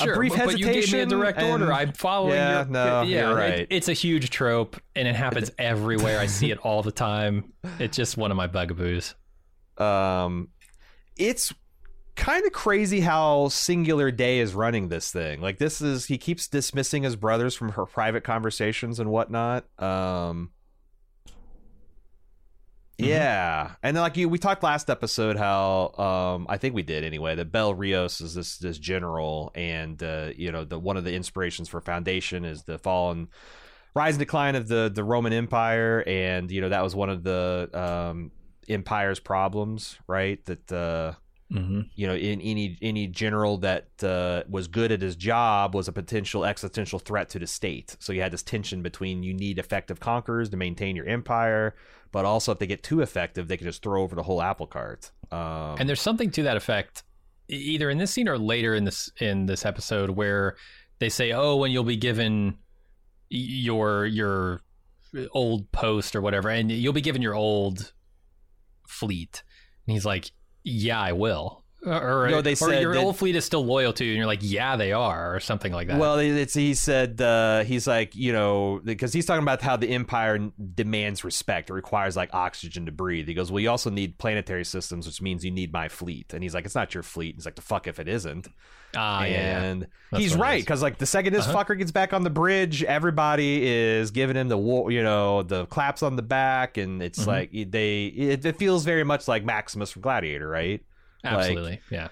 A brief but, but you gave me a hesitation direct and- order. I'm following. Yeah, your, no, yeah, you're it- right. it's a huge trope, and it happens [laughs] everywhere. I see it all the time. It's just one of my bugaboos. um, it's kind of crazy how singular day is running this thing. Like this is he keeps dismissing his brothers from her private conversations and whatnot. Um, Mhm. yeah, and then like you, we talked last episode how um, I think we did anyway. That Bel Riose is this this general, and uh, you know the one of the inspirations for Foundation is the fallen rise and decline of the the Roman Empire, and you know that was one of the um, empire's problems, right? That uh, Mm-hmm. you know, in any any general that uh, was good at his job was a potential existential threat to the state. So you had this tension between you need effective conquerors to maintain your empire, but also if they get too effective, they can just throw over the whole apple cart. Um, And there's something to that effect, either in this scene or later in this in this episode, where they say, "Oh, when you'll be given your your old post or whatever, and you'll be given your old fleet," and he's like, "Yeah, I will." Or, No, they said your that- old fleet is still loyal to you, and you're like, "Yeah, they are," or something like that. Well, it's he said uh, he's like you know because he's talking about how the empire demands respect. It requires like oxygen to breathe. He goes, well, you also need planetary systems, which means you need my fleet. And he's like, it's not your fleet. He's like, the fuck if it isn't. ah, yeah, yeah. and That's he's right because like the second this Uh-huh. fucker gets back on the bridge, everybody is giving him the you know the claps on the back, and it's Mhm. like they it, it feels very much like Maximus from Gladiator, right? Absolutely, yeah.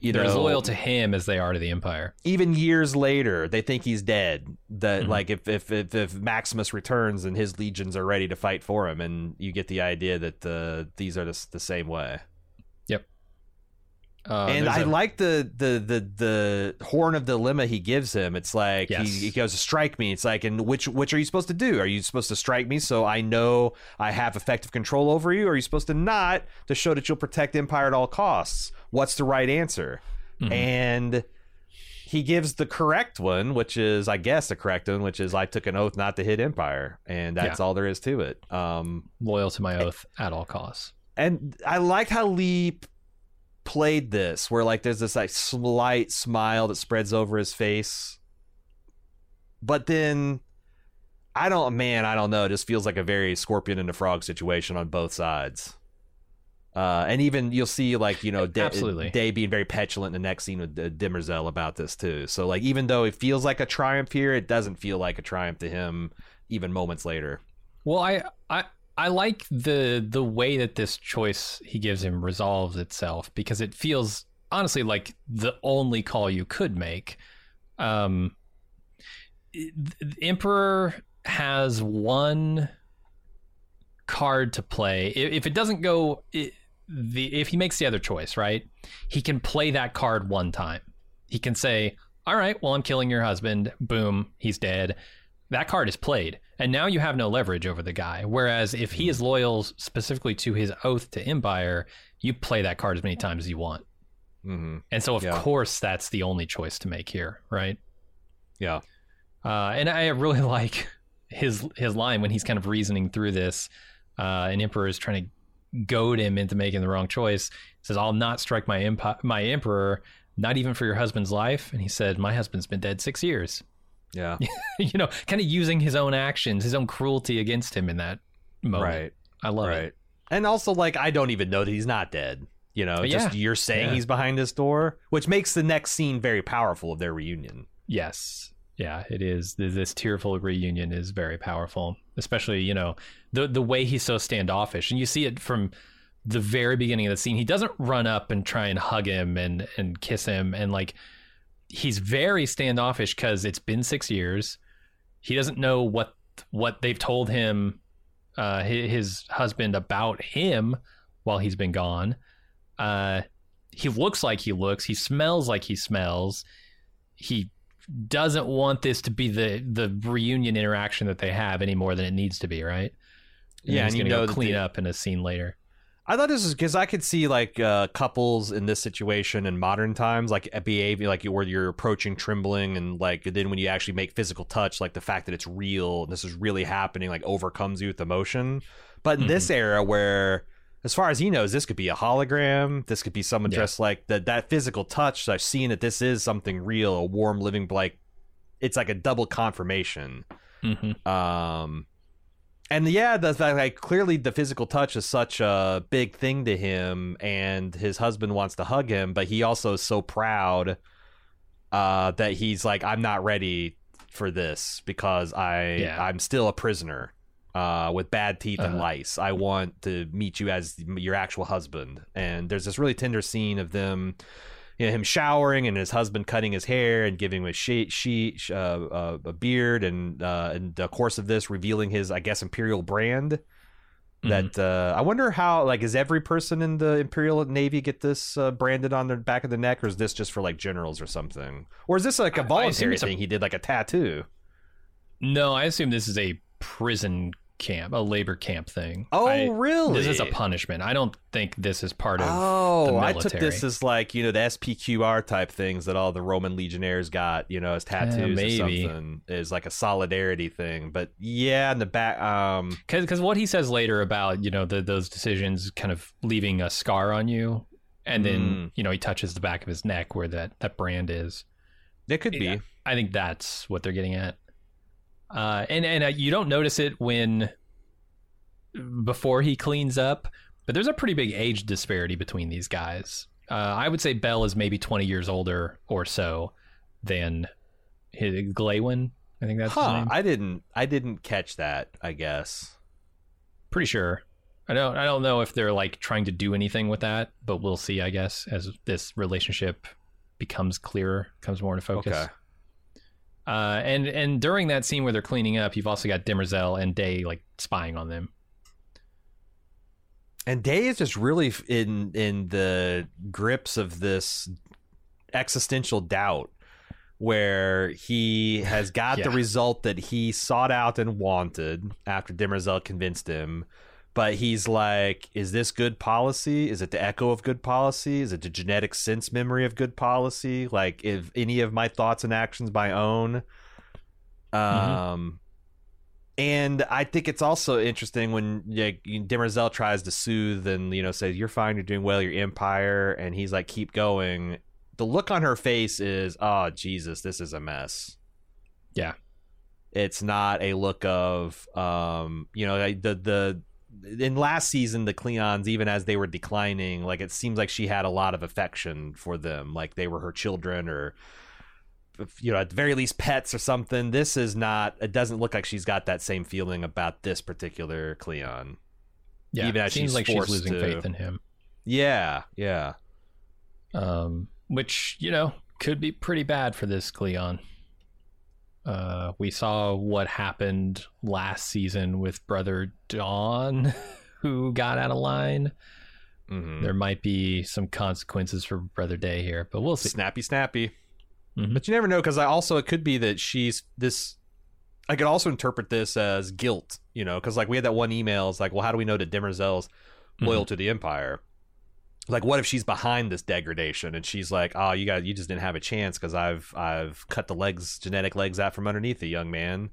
You They're as loyal to him as they are to the Empire. even years later, they think he's dead. That Mhm. like if, if if if Maximus returns and his legions are ready to fight for him, and you get the idea that uh, these are the, the same way. Uh, and I a- like the, the the the horn of dilemma he gives him. It's like Yes. he, he goes to strike me. It's like, and which which are you supposed to do? Are you supposed to strike me so I know I have effective control over you? Or are you supposed to not to show that you'll protect Empire at all costs? What's the right answer? Mhm. And he gives the correct one, which is, I guess, the correct one, which is I took an oath not to hit Empire, and that's all there is to it. Um, loyal to my oath at all costs. and I liked how Lee played this, where like there's this like slight smile that spreads over his face, but then I don't, man, I don't know. It just feels like a very Scorpion and the Frog situation on both sides. Uh, and even you'll see like you know [laughs] Day, Absolutely. Day being very petulant in the next scene with uh, Demerzel about this too. So like even though it feels like a triumph here, it doesn't feel like a triumph to him even moments later. Well, I I like the the way that this choice he gives him resolves itself because it feels honestly like the only call you could make. Um, the Emperor has one card to play. If it doesn't go, the if he makes the other choice, right, he can play that card one time. He can say, "All right, well, I'm killing your husband. Boom, he's dead." That card is played, and now you have no leverage over the guy. Whereas if he is loyal specifically to his oath to Empire, you play that card as many times as you want. Mm-hmm. And so, of Yeah. course, that's the only choice to make here, right? Yeah. Uh, and I really [laughs] like his his line when he's kind of reasoning through this. Uh, and Emperor is trying to goad him into making the wrong choice. He says, "I'll not strike my empi- my Emperor, not even for your husband's life." And he said, "My husband's been dead six years." Yeah. [laughs] you know, kind of using his own actions, his own cruelty against him in that moment. Right. I love right. it. And also, like, I don't even know that he's not dead. You know, But just yeah. you're saying Yeah. he's behind this door, which makes the next scene very powerful of their reunion. Yes. Yeah, it is. This tearful reunion is very powerful, especially, you know, the the way he's so standoffish. And you see it from the very beginning of the scene. He doesn't run up and try and hug him and and kiss him and like he's very standoffish cuz it's been 6 years. He doesn't know what what they've told him uh his, his husband about him while he's been gone. Uh he looks like he looks, he smells like he smells. He doesn't want this to be the the reunion interaction that they have any more than it needs to be, right? And Yeah, he's and you know go clean the- up in a scene later. I thought this was because I could see like uh, couples in this situation in modern times, like behaving like where you're approaching trembling, and like then when you actually make physical touch, like the fact that it's real, this is really happening, like overcomes you with emotion. But in this era, where as far as he knows, this could be a hologram, this could be someone Yeah. dressed like that. That physical touch, I've seen that this is something real, a warm, living, like it's like a double confirmation. hmm Um, and yeah, the fact like clearly the physical touch is such a big thing to him, and his husband wants to hug him, but he also is so proud uh, that he's like, I'm not ready for this because I Yeah. I'm still a prisoner uh, with bad teeth and Uh-huh. lice. I want to meet you as your actual husband. And there's this really tender scene of them. You know, him showering and his husband cutting his hair and giving him a she, she uh, uh, a beard and uh, in the course of this revealing his I guess imperial brand. Mm-hmm. that uh, I wonder how like is every person in the Imperial Navy get this uh, branded on their back of the neck or is this just for like generals or something? Or is this like a voluntary it's a- thing? He did like a tattoo. No, I assume this is a prison camp, a labor camp thing. oh I- really This is a punishment. I don't think this is part of. oh the I took this as like you know the SPQR type things that all the Roman legionnaires got you know as tattoos maybe. or something is like a solidarity thing but yeah in the back um because what he says later about you know the, those decisions kind of leaving a scar on you, and then Mm. you know he touches the back of his neck where that that brand is. it could be I think that's what they're getting at. Uh, and and uh, you don't notice it when before he cleans up, but there's a pretty big age disparity between these guys. Uh, I would say Bel is maybe 20 years older or so than his Glawen. I think that's his huh name. I didn't I didn't catch that I guess Pretty sure. I don't. I don't know if they're like trying to do anything with that, but we'll see. I guess as this relationship becomes clearer, comes more into focus. Okay. Uh, and and during that scene where they're cleaning up, you've also got Demerzel and Day like spying on them. and Day is just really in in the grips of this existential doubt where he has got the result that he sought out and wanted after Demerzel convinced him but he's like is this good policy is it the echo of good policy is it the genetic sense memory of good policy like if any of my thoughts and actions my own um and I think it's also interesting when like, Demerzel tries to soothe and you know says you're fine, you're doing well, your empire, and he's like keep going. The look on her face is oh Jesus, this is a mess. Yeah. it's not a look of um you know the the in last season the Cleons even as they were declining, like it seems like she had a lot of affection for them, like they were her children or you know at the very least pets or something. This is not. It doesn't look like she's got that same feeling about this particular Cleon. Yeah, Even it as seems she's like she's losing to- faith in him. Yeah, yeah. um, which you know could be pretty bad for this Cleon. Uh, we saw what happened last season with Brother Dawn, [laughs] who got out of line. hmm There might be some consequences for Brother Day here, but we'll see. Snappy, snappy. Mhm. But you never know because I also it could be that she's this. I could also interpret this as guilt, you know, because like we had that one email. It's like, well, how do we know that Demerzel's loyal to the Empire? Like, what if she's behind this degradation and she's like, oh, you guys, you just didn't have a chance because I've I've cut the legs, genetic legs out from underneath the young man,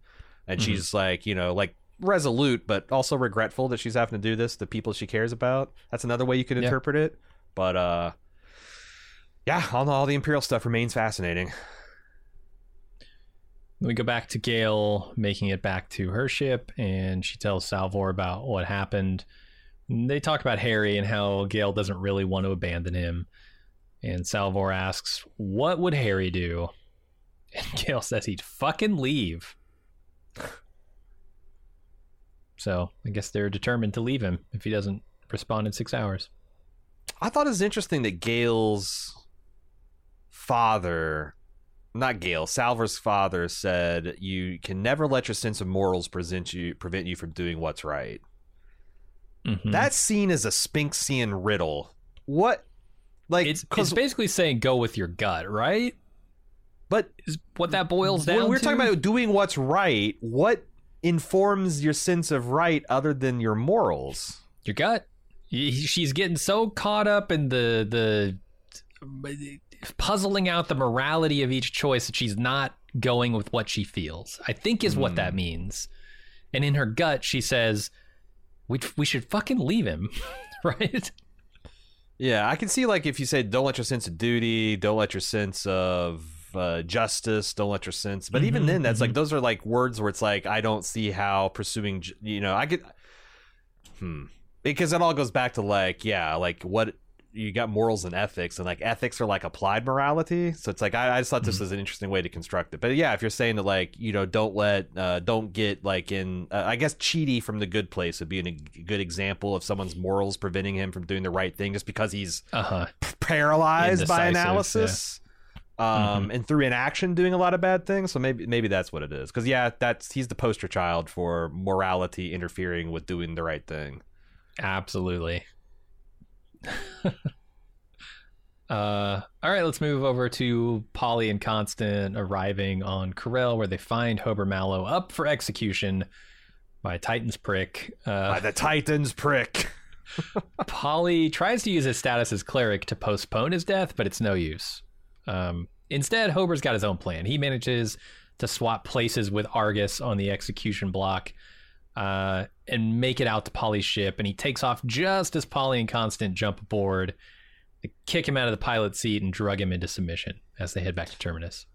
and Mhm. she's like, you know, like resolute but also regretful that she's having to do this to people she cares about. That's another way you can Yeah. interpret it. But uh, yeah, all, all the Imperial stuff remains fascinating. We go back to Gaal making it back to her ship, and she tells Salvor about what happened. They talk about Hari and how Gaal doesn't really want to abandon him. And Salvor asks, What would Hari do? [laughs] And Gaal says he'd fucking leave. [laughs] So I guess they're determined to leave him if he doesn't respond in six hours. I thought it was interesting that Gaal's father, not Gaal, Salvor's father said you can never let your sense of morals present you prevent you from doing what's right. Mhm. That's seen as a Sphinxian riddle. What like it's, it's basically saying go with your gut, right? but Is what that boils down when we're to? talking about doing what's right, what informs your sense of right other than your morals? your gut. She's getting so caught up in the the puzzling out the morality of each choice that she's not going with what she feels. I think is what that means. And in her gut, she says, "We we should fucking leave him." [laughs] right? Yeah, I can see like if you say don't let your sense of duty, don't let your sense of uh, justice, don't let your sense. But even Mhm, then, that's like mhm. those are like words where it's like I don't see how pursuing. You know, I could. Hmm. Because it all goes back to like yeah, like what you got morals and ethics, and like ethics are like applied morality. So it's like I, I just thought this was an interesting way to construct it. But yeah, if you're saying that like you know don't let uh, don't get like in uh, I guess Chidi from the Good Place would be an, a good example of someone's morals preventing him from doing the right thing just because he's Uh huh. paralyzed by analysis um and through inaction doing a lot of bad things so maybe maybe that's what it is because yeah that's he's the poster child for morality interfering with doing the right thing Absolutely. [laughs] uh, all right, let's move over to Poly and Constant arriving on Korell, where they find Hober Mallow up for execution by Titan's prick. Uh, by the titans prick [laughs] [laughs] Poly tries to use his status as cleric to postpone his death, but it's no use. Um, instead, Hober's got his own plan. He manages to swap places with Argus on the execution block uh, and make it out to Poly's ship, and he takes off just as Poly and Constant jump aboard. They kick him out of the pilot seat and drug him into submission as they head back to Terminus.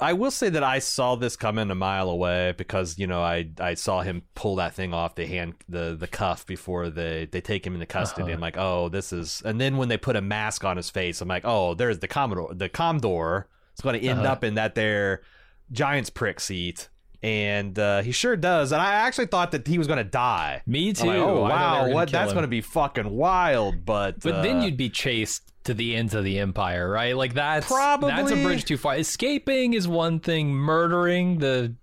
i will say that i saw this coming a mile away because you know i i saw him pull that thing off the hand the the cuff before they they take him into custody Uh-huh. i'm like oh this is and then when they put a mask on his face i'm like oh there's the commodore the commodore is going to end Uh-huh. up in that there giant's prick seat and uh, he sure does and i actually thought that he was going to die Me too. Like, oh I thought they were wow what that's going to be fucking wild but But then uh, you'd be chased to the ends of the empire, right? Like that's probably that's a bridge too far. Escaping is one thing. Murdering the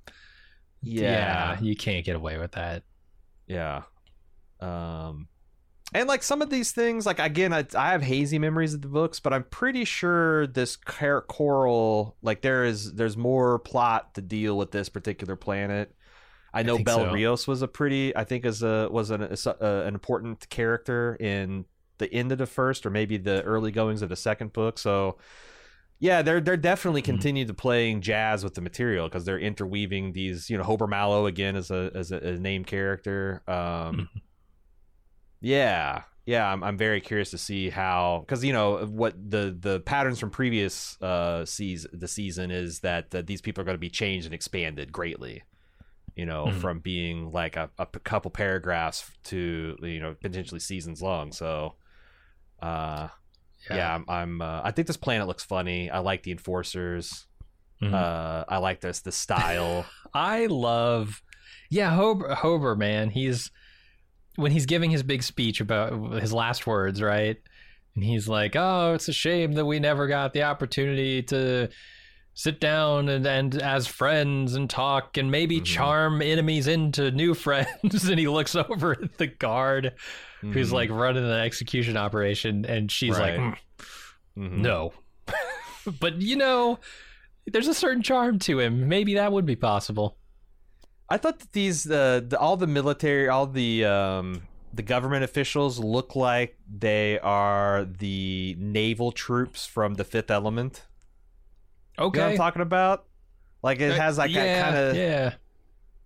yeah you can't get away with that. Yeah. Um and like some of these things like again I, I have hazy memories of the books but i'm pretty sure this car- coral like there is there's more plot to deal with this particular planet i know think bel so. rios was a pretty i think is a was an, is a, an important character in the end of the first or maybe the early goings of the second book so yeah, they're they're definitely Mhm. continue to playing jazz with the material because they're interweaving these. You know, Hober Mallow again as a as a, a named character. Um, yeah, yeah, I'm I'm very curious to see how because you know what the the patterns from previous uh season the season is that uh, these people are going to be changed and expanded greatly. You know, Mhm. from being like a, a couple paragraphs to you know potentially seasons long. So, uh, yeah, I'm. I'm uh, I think this planet looks funny. I like the enforcers. Mhm. Uh, I like this the style. [laughs] I love, yeah, Hober, Hober, man. He's when he's giving his big speech about his last words, right? And he's like, "Oh, it's a shame that we never got the opportunity to sit down and, and as friends and talk and maybe Mhm. charm enemies into new [laughs] friends." and he looks over at the guard who's Mhm. like running the execution operation, and she's Right. like. "Mm, "No," [laughs] but you know. There's a certain charm to him. Maybe that would be possible. I thought that these uh, the, all the military, all the um, the government officials look like they are the naval troops from the Fifth Element. You know what Okay. I'm talking about? Like it Uh, has like yeah, that kind of yeah.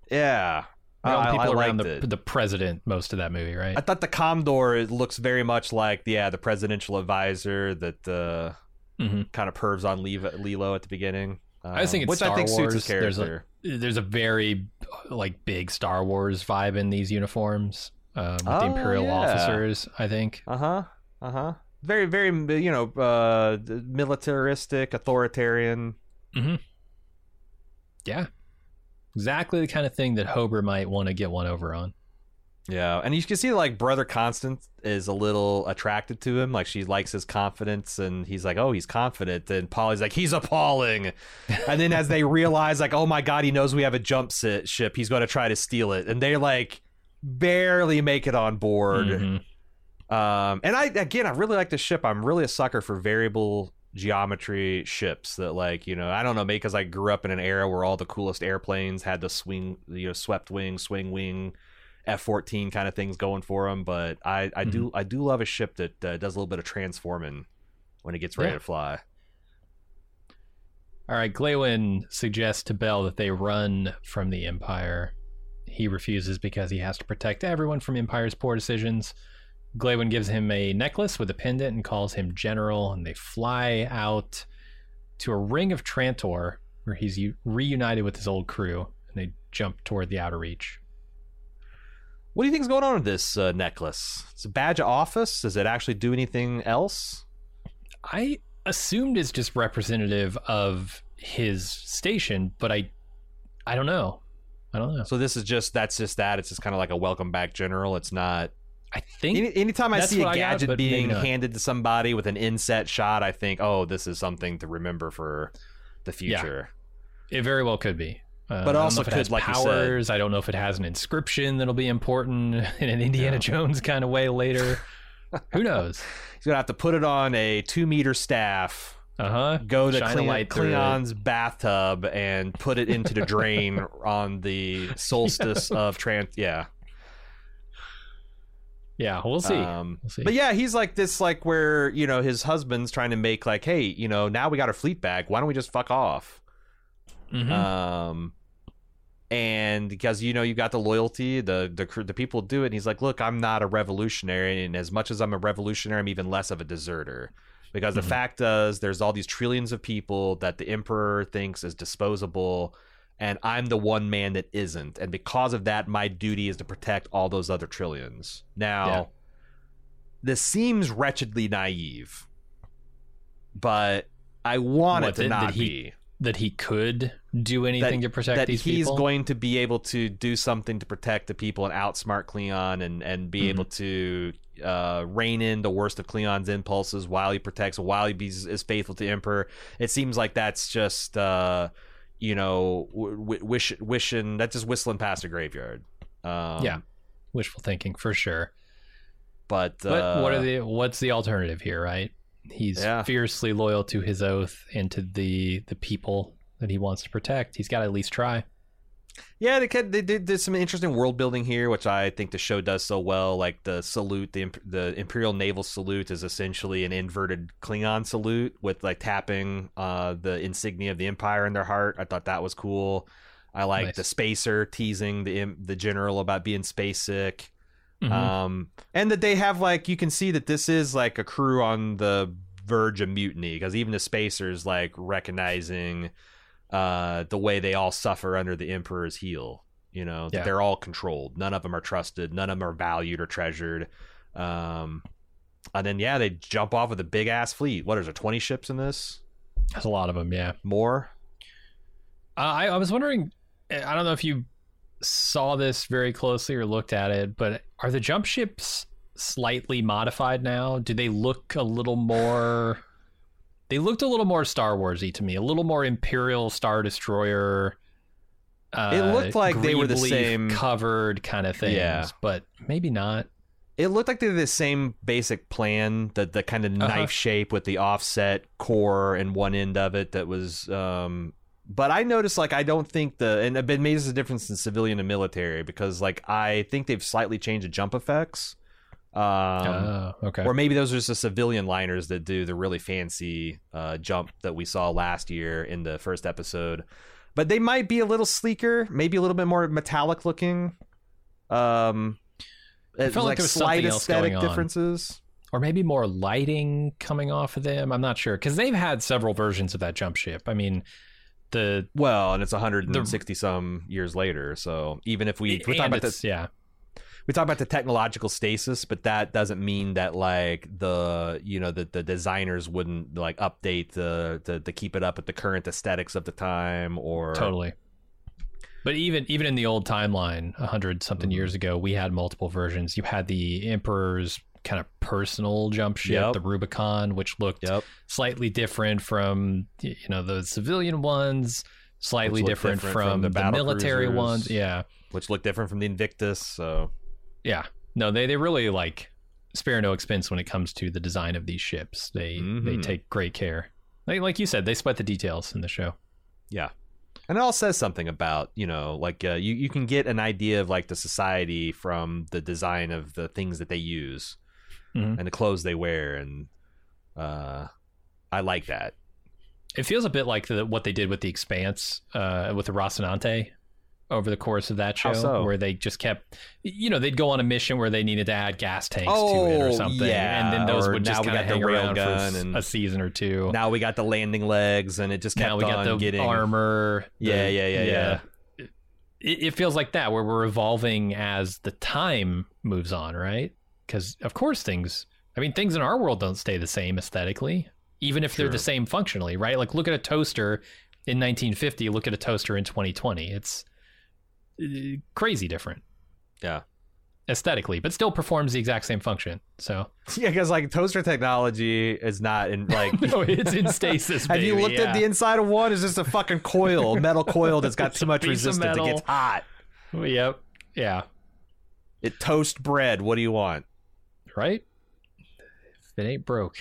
yeah. All the I, people I around the it. the president most of that movie, right? I thought the Commodore looks very much like yeah the presidential advisor that uh, Mhm. kind of pervs on Leeloo at the beginning. Um, I was thinking which I Star think suits his Wars. There's a- character. There's a very like big Star Wars vibe in these uniforms um, with the Oh, Imperial yeah. officers. I think. Uh huh. Uh huh. Very, very, you know, uh, militaristic, authoritarian. Yeah, exactly the kind of thing that Hober might want to get one over on. Yeah, and you can see like brother Constant is a little attracted to him. Like she likes his confidence, and he's like, "Oh, he's confident." And Poly's like, "He's appalling." and then as they [laughs] realize, like, "Oh my god, he knows we have a jump ship. He's going to try to steal it," and they like barely make it on board. Mhm. Um, and I again, I really like the ship. I'm really a sucker for variable geometry ships that like you know i don't know maybe because i grew up in an era where all the coolest airplanes had the swing you know swept wing swing wing f-14 kind of things going for him. but i i do Mm-hmm. i do love a ship that uh, does a little bit of transforming when it gets ready Yeah. to fly All right, Glawen suggests to Bel that they run from the Empire. He refuses because he has to protect everyone from Empire's poor decisions. Glawen gives him a necklace with a pendant and calls him General, and they fly out to a ring of Trantor where he's u- reunited with his old crew, and they jump toward the outer reach. What do you think is going on with this uh, necklace it's a badge of office does it actually do anything else I assumed it's just representative of his station, but I, I don't know. I don't know. so this is just that's just that it's just kind of like a welcome back general it's not I think Any, anytime I see a I got, gadget being handed to somebody with an inset shot, I think, oh, this is something to remember for the Yeah. future. It very well could be. Uh, But also if it could, has like powers. I don't know if it has an inscription that'll be important [laughs] in an Indiana Yeah. Jones kind of way later. Who knows? [laughs] He's gonna have to put it on a two meter staff, Uh huh. go to Shine a Cleon, light through it. Cleon's bathtub, and put it into the [laughs] drain on the solstice of trans. Yeah, Yeah, we'll see. Um, we'll see. But yeah, he's like this, like where you know his husband's trying to make like, hey, you know, now we got our fleet back. Why don't we just fuck off? Mhm. um and because you know you got the loyalty the the the people do it and he's like look i'm not a revolutionary and as much as i'm a revolutionary i'm even less of a deserter because Mhm. the fact is there's all these trillions of people that the emperor thinks is disposable and i'm the one man that isn't and because of that my duty is to protect all those other trillions now Yeah. this seems wretchedly naive but i want What, it to that- not that he- be that he could do anything to protect that these he's people. going to be able to do something to protect the people and outsmart Cleon and and be Mhm. able to uh, rein in the worst of Cleon's impulses while he protects, while he be, is faithful to Emperor. It seems like that's just uh, you know w- w- wish wishing that's just whistling past a graveyard. Um, Yeah. Wishful thinking for sure. but But what uh, are the what's the alternative here, right? He's Yeah. fiercely loyal to his oath and to the the people that he wants to protect. He's got to at least try. Yeah, they could, they did there's some interesting world building here, which I think the show does so well. Like the salute, the the Imperial Naval salute is essentially an inverted Klingon salute with like tapping uh, the insignia of the Empire in their heart. I thought that was cool. I like Nice. the spacer teasing the the general about being space sick. Mhm. Um, and that they have like you can see that this is like a crew on the verge of mutiny because even the spacers like recognizing uh the way they all suffer under the emperor's heel You know, Yeah. they're all controlled. None of them are trusted. None of them are valued or treasured. Um, and then yeah, they jump off with a big ass fleet. What is there? Twenty ships in this? There's a lot of them. Yeah. More? Uh, I, I was wondering. I don't know if you saw this very closely or looked at it, but are the jump ships slightly modified now? Do they look a little more? They looked a little more Star Warsy to me. A little more Imperial Star Destroyer. Uh, It looked like they were the same- covered kind of things, Yeah. but maybe not. It looked like they had the same basic plan, the the kind of Uh-huh. knife shape with the offset core and one end of it that was um but I noticed like I don't think the and it makes a difference in civilian and military because like I think they've slightly changed the jump effects. Um oh, okay. or maybe those are just the civilian liners that do the really fancy uh, jump that we saw last year in the first episode. But they might be a little sleeker, maybe a little bit more metallic looking. Um, I felt like there was slight something else aesthetic differences. or maybe more lighting coming off of them. I'm not sure because they've had several versions of that jump ship. I mean, the Well, and it's 160 some years later, so even if we we talk and about this, yeah, we talk about the technological stasis, but that doesn't mean that like the you know the the designers wouldn't like update the to, to keep it up with the current aesthetics of the time or totally. But even even in the old timeline, a hundred something Mhm. years ago, we had multiple versions. You had the Emperor's kind of personal jump ship, Yep. the Rubicon, which looked Yep. slightly different from you know the civilian ones, slightly different, different from, from the the, military cruisers. ones. Yeah, which look different from the Invictus. So yeah. No, they they really like spare no expense when it comes to the design of these ships. They they Mhm. take great care. Like, like you said, they sweat the details in the show. yeah, and it all says something about you know like uh, you you can get an idea of like the society from the design of the things that they use Mhm. and the clothes they wear, and uh, I like that. It feels a bit like the, what they did with the Expanse, uh, with the Rocinante over the course of that show, so? where they just kept, you know, they'd go on a mission where they needed to add gas tanks to it or Oh, something, yeah, and then those or would just kind of the hang around for and- a season or two. Now we got the landing legs, and it just kept Now we got the getting armor. the- Yeah, yeah, yeah, yeah. It, it feels like that, where we're evolving as the time moves on, right? Because of course things. I mean, things in our world don't stay the same aesthetically, even if they're the same functionally, right? Like look at a toaster in 1950. Look at a toaster in 2020. It's crazy different Yeah. aesthetically, but still performs the exact same function. So [laughs] Yeah, because like toaster technology is not in like. [laughs] no, it's in stasis. [laughs] Have you baby, looked at the inside of one? Is just a fucking coil, metal coil that's got too much resistance. It metal. gets hot. Yep. Yeah. It toast bread. What do you want? right? If it ain't broke.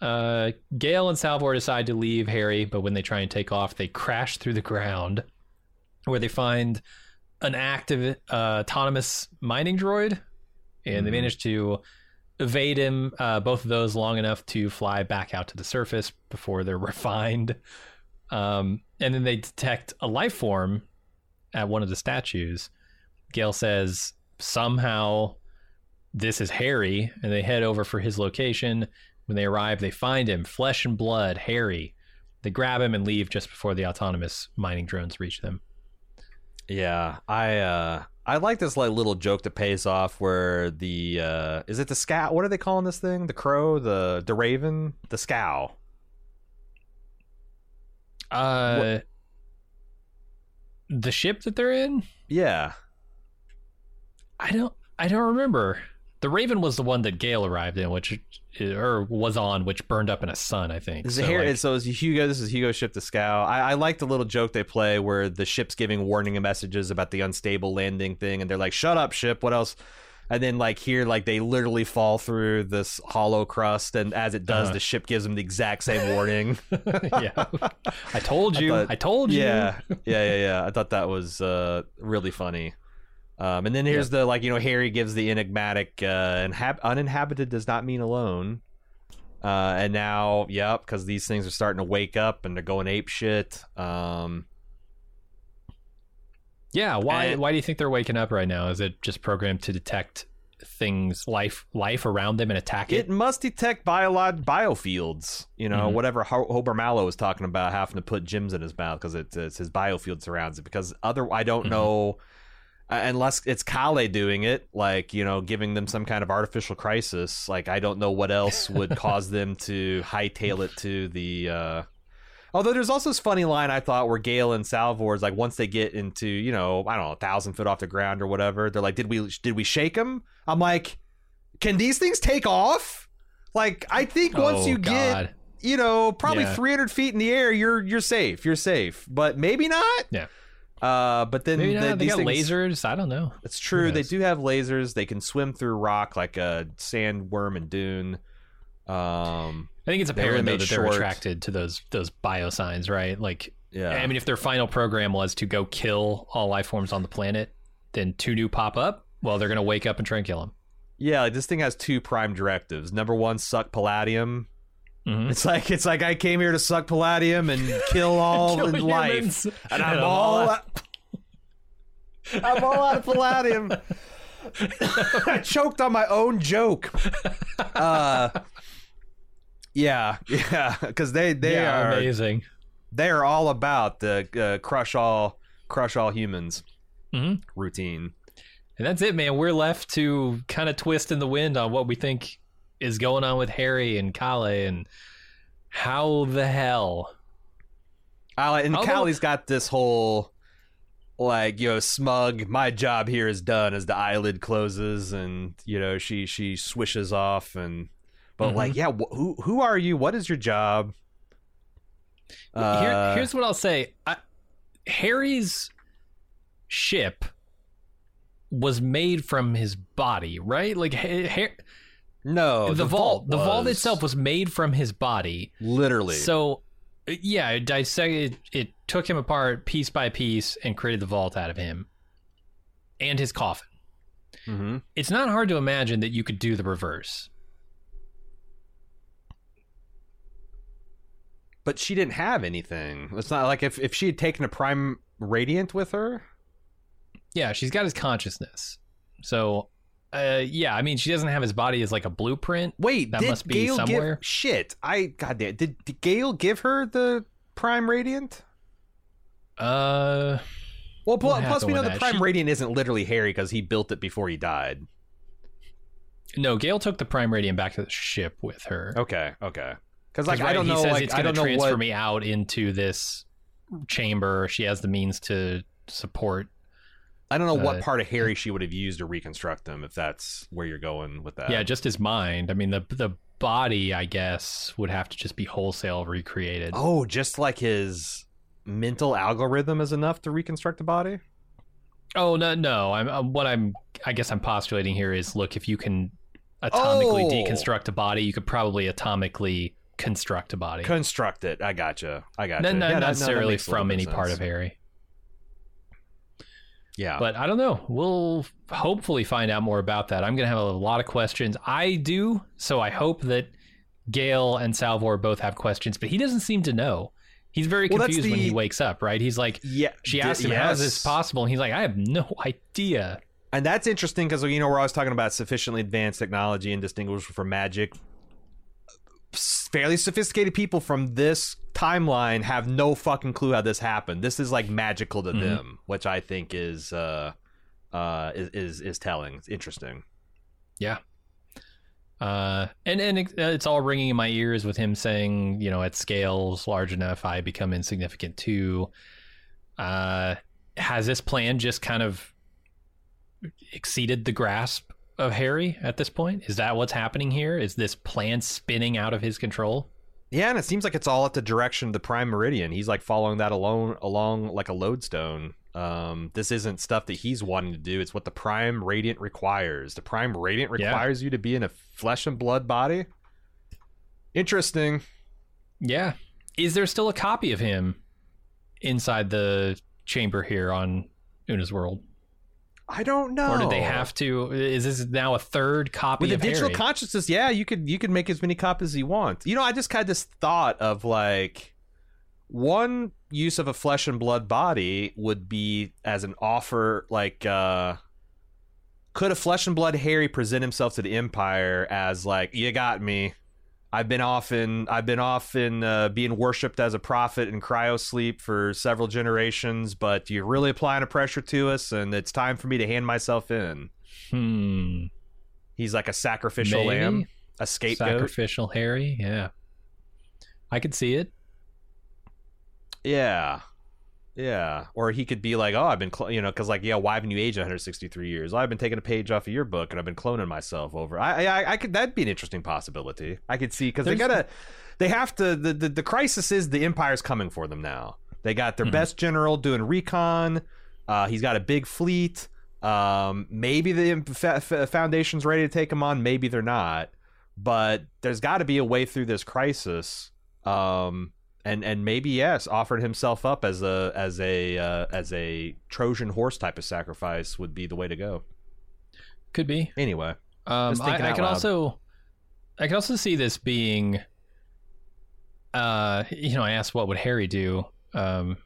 Uh, Gaal and Salvor decide to leave Hari, but when they try and take off, they crash through the ground, where they find an active uh, autonomous mining droid, and they Mhm. manage to evade him. Uh, both of those long enough to fly back out to the surface before they're [laughs] refined. Um, and then they detect a life form at one of the statues. Gaal says somehow this is Hari, and they head over for his location. When they arrive, they find him, flesh and blood, Hari. They grab him and leave just before the autonomous mining drones reach them. Yeah, I uh I like this like little joke that pays off where the uh is it the scow? What are they calling this thing? The crow, the the raven, the scow. Uh, the ship that they're in, Yeah, I don't, I don't remember. The Raven was the one that Gaal arrived in, which or was on, which burned up in a sun. I think. So, Hari, like- so is Hugo. This is Hugo's ship, the Scow. I, I like the little joke they play where the ship's giving warning messages about the unstable landing thing, and they're like, "Shut up, ship. What else?" And then like here, like they literally fall through this hollow crust, and as it does, Uh-huh. the ship gives them the exact same warning. [laughs] yeah, I told [laughs] you. I, thought- told you. yeah, yeah, yeah, yeah. I thought that was uh, really funny. Um, and then here's the like you know Hari gives the enigmatic uh, inhab- uninhabited does not mean alone. Uh, and now, yep, because these things are starting to wake up and they're going ape shit. Um, Yeah, why And- why do you think they're waking up right now? Is it just programmed to detect things life life around them and attack it? it must detect biolog- biofields. You know, Mhm. whatever Ho- Hober Mallow was talking about having to put gems in his mouth because it's, it's his biofield surrounds it. Because other, I don't Mhm. know. Uh, unless it's Kalle doing it, like you know, giving them some kind of artificial crisis. Like I don't know what else would [laughs] cause them to hightail it to the. Uh... Although there's also this funny line I thought where Gaal and Salvor is like once they get into you know I don't know a thousand foot off the ground or whatever, they're like, did we did we shake them? I'm like, can these things take off? Like I think once Oh, you God. get you know probably Yeah. 300 feet in the air, you're you're safe. You're safe, but maybe not. Yeah. Uh, but then Maybe the- They these got things- lasers. I don't know. It's true. They do have lasers. They can swim through rock like a sandworm and dune. Um, I think it's apparent though that they're attracted to those those biosigns, right? Like, yeah. I mean, if their final program was to go kill all life forms on the planet, then two new pop up. Well, they're gonna wake up and try and kill them. yeah, like this thing has two prime directives. Number one, suck palladium. Mhm. It's like it's like I came here to suck palladium and kill all [laughs] Kill in life, and I'm And all all out, I'm all out of palladium. [laughs] I choked on my own joke. Uh, yeah, yeah, because they they yeah, are amazing. they are all about the uh, crush all crush all humans Mhm. routine. And that's it, man. We're left to kind of twist in the wind on what we think is going on with Hari and Kalle and how the hell. I like, and Although- Kalle's got this whole like you know smug. My job here is done as the eyelid closes, and you know she she swishes off and. But Mhm. like, yeah, wh- who who are you? What is your job? Uh, Here, here's what I'll say: I, Hari's ship was made from his body, right? Like ha- Ha- no, the, vault, the vault itself was made from his body. literally So, yeah, it dissected. It took him apart piece by piece and created the vault out of him and his coffin. Mhm. It's not hard to imagine that you could do the reverse. But she didn't have anything. It's not like if if she had taken a prime radiant with her. Yeah, she's got his consciousness. So, uh, yeah, I mean, she doesn't have his body as like a blueprint. Wait, That did must be Gaal somewhere. Give, shit, I goddamn. Did, did Gaal give her the prime radiant? Uh, Well, pl- plus we know the that? prime She- radiant isn't literally Hari because he built it before he died. no, Gaal took the prime radiant back to the ship with her. Okay, okay. Because like I right, don't he know, says like it's I going don't to know transfer what. me out into this chamber. She has the means to support. I don't know what uh, part of Hari she would have used to reconstruct them. If that's where you're going with that. yeah, just his mind. I mean, the the body, I guess, would have to just be wholesale recreated. Oh, just like his mental algorithm is enough to reconstruct the body. Oh no, no. I'm uh, what I'm. I guess I'm postulating here is look if you can atomically Oh. deconstruct a body, you could probably atomically construct a body. Construct it. I gotcha. I gotcha. Not, not Yeah, no, necessarily makes from any of part of Hari, Yeah. but I don't know. We'll hopefully find out more about that. I'm gonna have a lot of questions. I do, so I hope that Gaal and Salvor both have questions, but he doesn't seem to know. He's very Well, confused when he wakes up. Right? He's like, yeah. she asked him, "How is this possible?" And he's like, "I have no idea." And that's interesting because you know we're always talking about sufficiently advanced technology and distinguished from magic. Fairly sophisticated people from this timeline have no fucking clue how this happened. This is like magical to Mhm. them, which I think is uh uh is is, is telling. It's interesting. Yeah. Uh, and and it- it's all ringing in my ears with him saying, you know, at scales large enough, I become insignificant too. Uh, has this plan just kind of exceeded the grasp of Hari at this point? Is that what's happening here? Is this plan spinning out of his control? Yeah, and it seems like it's all at the direction of the Prime Meridian. He's like following that alone along like a lodestone. Um, this isn't stuff that he's wanting to do. It's what the Prime Radiant requires. The Prime Radiant Yeah. requires you to be in a flesh and blood body. Interesting. Yeah. Is there still a copy of him inside the chamber here on Una's World? I don't know. Or did they have to? Is this now a third copy with a digital Hari? consciousness? Yeah, you could you could make as many copies as you want. You know, I just had this thought of like one use of a flesh and blood body would be as an offer like uh could a flesh and blood hari present himself to the empire as like you got me I've been off in I've been off in uh, being worshipped as a prophet in cryo sleep for several generations, but you're really applying a pressure to us, and it's time for me to hand myself in. Hmm. He's like a sacrificial Maybe. lamb, a scapegoat. Sacrificial Hari. Yeah. I could see it. Yeah. Yeah. Or he could be like, oh, I've been, cl-, you know, because like, yeah, why haven't you aged 163 years? Well, I've been taking a page off of your book and I've been cloning myself over. I, I, I could, that'd be an interesting possibility. I could see because they gotta, they have to. The, the the crisis is the empire's coming for them now. They got their Mhm. best general doing recon. Uh, he's got a big fleet. Um, maybe the fa- foundation's ready to take him on. Maybe they're not. But there's got to be a way through this crisis. Um, and and maybe yes, offered himself up as a as a uh, as a Trojan horse type of sacrifice would be the way to go. Could be. Anyway, Um, I, I can also, I can also see this being, uh, you know, I asked what would Hari do. Um,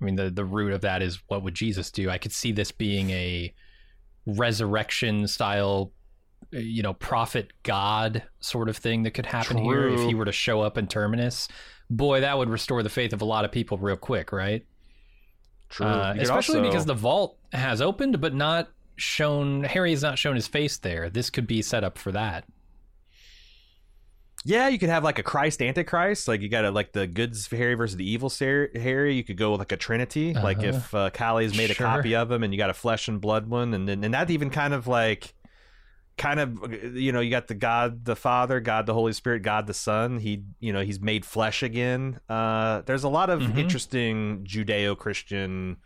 I mean, the the root of that is what would Jesus do. I could see this being a resurrection style, uh, you know, prophet god sort of thing that could happen here if he were to show up in Terminus. Boy, that would restore the faith of a lot of people real quick, right? true. Uh, especially also- because the vault has opened, but not shown. Hari has not shown his face there. This could be set up for that. yeah, you could have like a Christ Antichrist, like you got a, like the goods Hari versus the evil Hari. You could go with like a Trinity, like Uh-huh. if uh, Kalle's made a copy of him, and you got a flesh and blood one, and then and that even kind of like. Kind of, you know, you got the God the Father, God the Holy Spirit, God the Son. He, you know, he's made flesh again. Uh, there's a lot of Mhm. interesting Judeo-Christian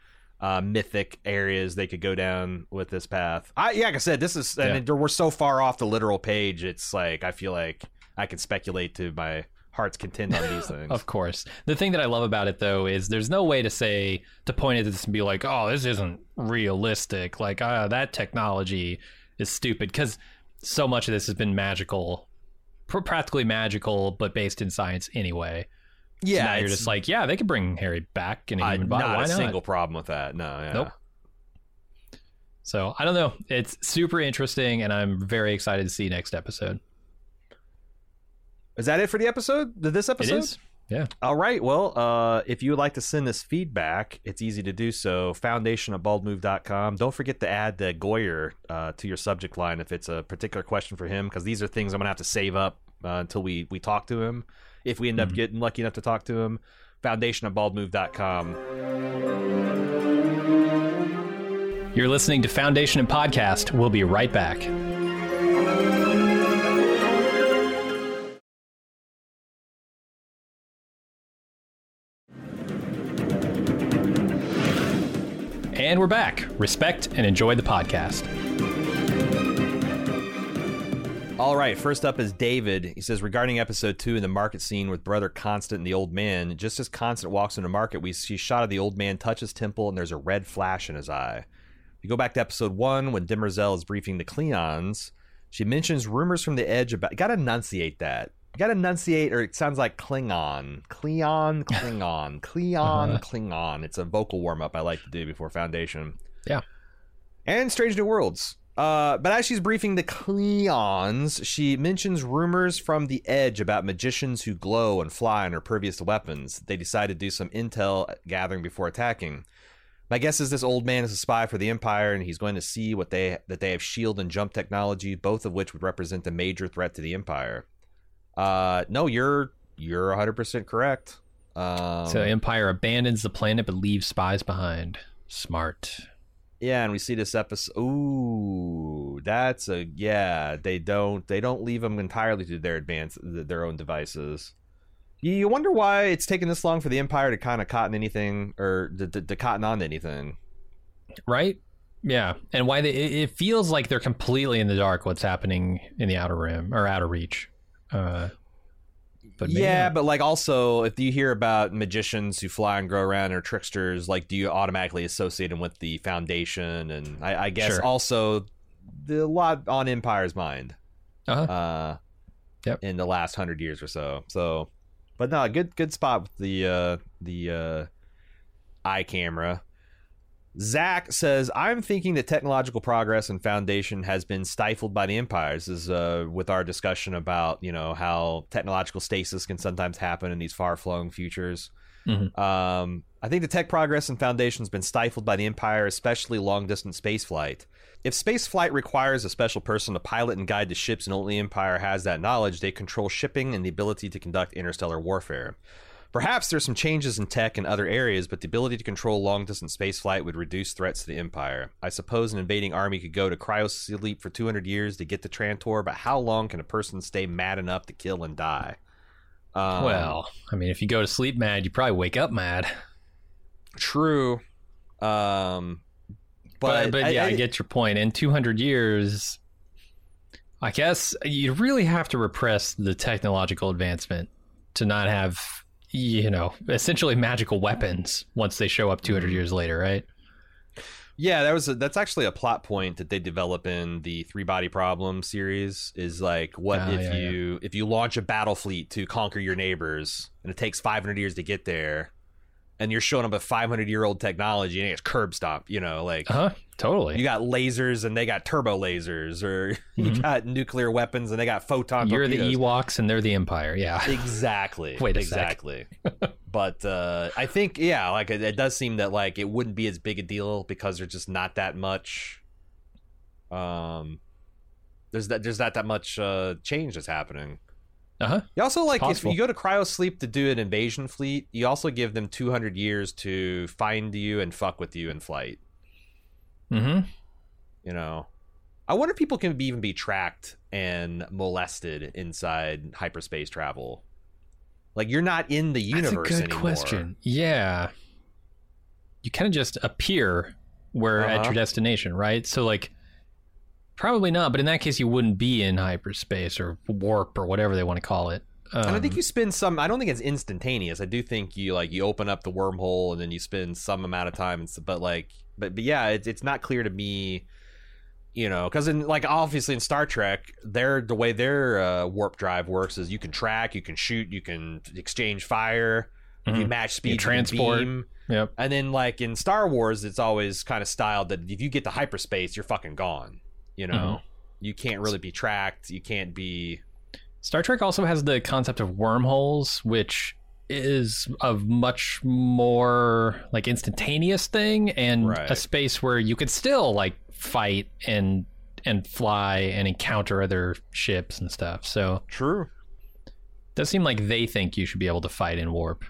uh, mythic areas they could go down with this path. I yeah, like I said, this is and we're so far off the literal page. It's like I feel like I can speculate to my heart's content on these [laughs] things. Of course. The thing that I love about it, though, is there's no way to say to point at this and be like, "Oh, this isn't realistic." Like, ah, that technology is stupid because so much of this has been magical, pr- practically magical, but based in science anyway. So yeah, now you're just like, yeah, they could bring Hari back in a uh, human body. not Why a not? single problem with that. No, yeah. Nope. So I don't know. It's super interesting, and I'm very excited to see next episode. Is that it for the episode? This episode? Yeah. All right. Well, uh, if you would like to send us feedback, it's easy to do so. Foundation at baldmove.com. Don't forget to add the Goyer uh, to your subject line if it's a particular question for him, because these are things I'm going to have to save up uh, until we, we talk to him. If we end up Mhm. getting lucky enough to talk to him, foundation at baldmove.com. You're listening to Foundation and Podcast. We'll be right back. And we're back. Respect and enjoy the podcast. All right, first up is David. He says regarding episode two in the market scene with brother Constant and the old man, just as Constant walks into market, we see shot of the old man touch his temple and there's a red flash in his eye. You go back to episode one when Demerzel is briefing the Cleons, she mentions rumors from the edge about. Gotta enunciate that. You gotta enunciate, or it sounds like Klingon. Cleon, Klingon. [laughs] Cleon, Uh-huh. Klingon. It's a vocal warm up I like to do before Foundation. Yeah. And Strange New Worlds. Uh, but as she's briefing the Cleons, she mentions rumors from the Edge about magicians who glow and fly and are pervious to weapons. They decide to do some intel gathering before attacking. My guess is this old man is a spy for the Empire, and he's going to see what they that they have shield and jump technology, both of which would represent a major threat to the Empire. Uh, no, you're you're 100 percent correct. Um, so Empire abandons the planet but leaves spies behind. Smart. Yeah, and we see this episode. Ooh, that's a yeah. They don't they don't leave them entirely to their advance their own devices. You, wonder why it's taken this long for the Empire to kind of cotton anything or to, to, to cotton on to anything. Right? Yeah. And why they it, it feels like they're completely in the dark what's happening in the outer rim or outer reach. Uh but maybe yeah, not. but like also, if you hear about magicians who fly and grow around or tricksters, like do you automatically associate them with the Foundation? And I, I guess Sure. also the lot on Empire's mind. Uh-huh. uh Yep. in the last hundred years or so so but no good good spot with the uh the uh eye camera Zach says, I'm thinking that technological progress and foundation has been stifled by the empires. This is uh, with our discussion about, you know, how technological stasis can sometimes happen in these far flung futures. Mhm. Um, I think the tech progress and foundation has been stifled by the empire, especially long distance space flight. If space flight requires a special person to pilot and guide the ships, and only Empire has that knowledge, they control shipping and the ability to conduct interstellar warfare. Perhaps there's some changes in tech in other areas, but the ability to control long distance spaceflight would reduce threats to the Empire. I suppose an invading army could go to cryosleep for 200 years to get to Trantor, but how long can a person stay mad enough to kill and die? Um, well, I mean, if you go to sleep mad, you probably wake up mad. true. Um, But, but, but, yeah, I, get your point. In 200 years, I guess you really have to repress the technological advancement to not have, you know, essentially magical weapons once they show up 200 Mhm. years later, right? Yeah, that was a, that's actually a plot point that they develop in the Three Body Problem series. Is like, what Ah, if yeah, you if you launch a battle fleet to conquer your neighbors, and it takes 500 years to get there, and you're showing up a 500 year old technology, and it's curb stomp. You know, like Uh huh. Totally. you got lasers and they got turbo lasers, or [laughs] you Mhm. got nuclear weapons and they got photon. You're the. Ewoks and they're the Empire. Yeah. [laughs] Exactly. Wait exactly. [laughs] but uh, I think yeah, like it, it does seem that like it wouldn't be as big a deal because there's just not that much. Um, there's that there's not that much uh change that's happening. Uh huh. You also like if you go to cryo sleep to do an invasion fleet, you also give them 200 years to find you and fuck with you in flight. Mm hmm. You know, I wonder if people can be, even be tracked and molested inside hyperspace travel. Like you're not in the universe That's a good anymore. question. Yeah. You kind of just appear where at Uh-huh. your destination, right? So like probably not, but in that case you wouldn't be in hyperspace or warp or whatever they want to call it. Um, and I think you spend some. I don't think it's instantaneous. I do think you like you open up the wormhole and then you spend some amount of time. And but like, but but yeah, it's it's not clear to me. You know, because in like obviously in Star Trek, their the way their uh, warp drive works is you can track, you can shoot, you can exchange fire, if you match speed, you transport. beam. Yep. And then like in Star Wars, it's always kind of styled that if you get to hyperspace, you're fucking gone. You mm-hmm. know, you can't really be tracked. You can't be. Star Trek also has the concept of wormholes, which is a much more like instantaneous thing and Right. a space where you could still like fight and and fly and encounter other ships and stuff. So True. does seem like they think you should be able to fight in warp.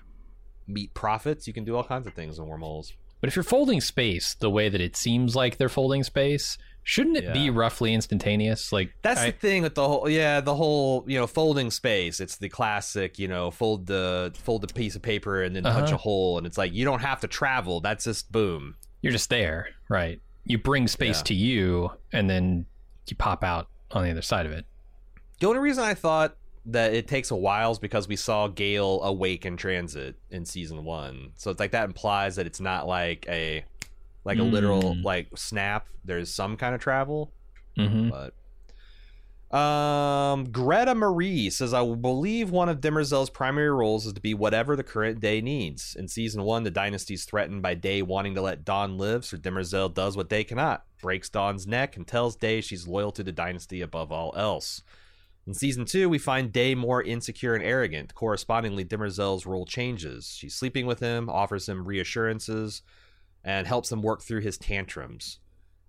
Meet Prophets. You can do all kinds of things in wormholes. But if you're folding space the way that it seems like they're folding space, shouldn't it be roughly instantaneous? Like That's I- the thing with the whole yeah the whole you know folding space. It's the classic you know fold the fold the piece of paper and then punch Uh-huh. a hole and it's like you don't have to travel. That's just boom. you're just there, right? You bring space Yeah. to you and then you pop out on the other side of it. The only reason I thought that it takes a while is because we saw Gaal awake in transit in season one. So it's like that implies that it's not like a like a literal Mm. like snap. There's some kind of travel. hmm but um greta marie says i believe one of demerzel's primary roles is to be whatever the current day needs in season one the dynasty's threatened by day wanting to let dawn live so demerzel does what day cannot breaks dawn's neck and tells day she's loyal to the dynasty above all else in season two we find day more insecure and arrogant correspondingly demerzel's role changes she's sleeping with him offers him reassurances and helps him work through his tantrums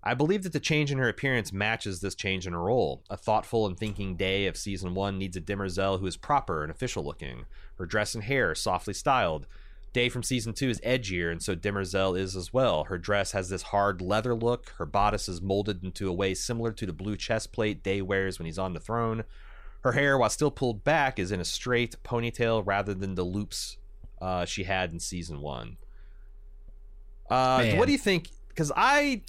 I believe that the change in her appearance matches this change in her role. A thoughtful and thinking Day of season one needs a Demerzel who is proper and official looking. Her dress and hair softly styled. Day from season two is edgier, and so Demerzel is as well. Her dress has this hard leather look. Her bodice is molded into a way similar to the blue chest plate Day wears when he's on the throne. Her hair, while still pulled back, is in a straight ponytail rather than the loops uh, she had in season one. Uh, what do you think? Because I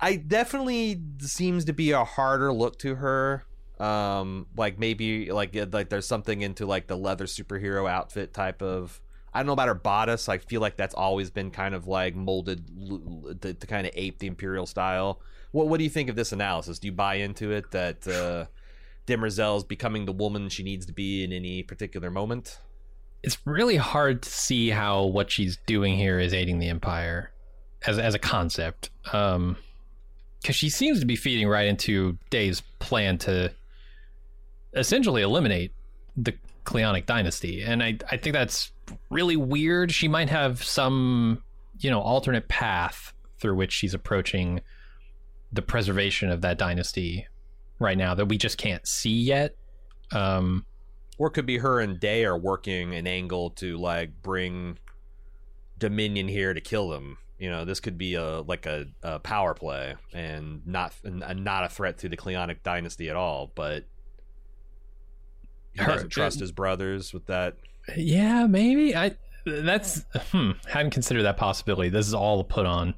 I definitely seems to be a harder look to her. Um, like maybe like like there's something into like the leather superhero outfit type of. I don't know about her bodice. I feel like that's always been kind of like molded to, to kind of ape the imperial style. What What do you think of this analysis? Do you buy into it that uh, Demerzel's becoming the woman she needs to be in any particular moment? It's really hard to see how what she's doing here is aiding the Empire. As as a concept. Um, because she seems to be feeding right into Day's plan to essentially eliminate the Cleonic dynasty, and I I think that's really weird. She might have some you know alternate path through which she's approaching the preservation of that dynasty right now that we just can't see yet. Um, or it could be her and Day are working an angle to like bring Dominion here to kill them. You know, this could be a like a, a power play and not and not a threat to the Cleonic dynasty at all. But he Her- doesn't trust his brothers with that. yeah, maybe I. That's hmm. Hadn't considered that possibility. This is all a put on.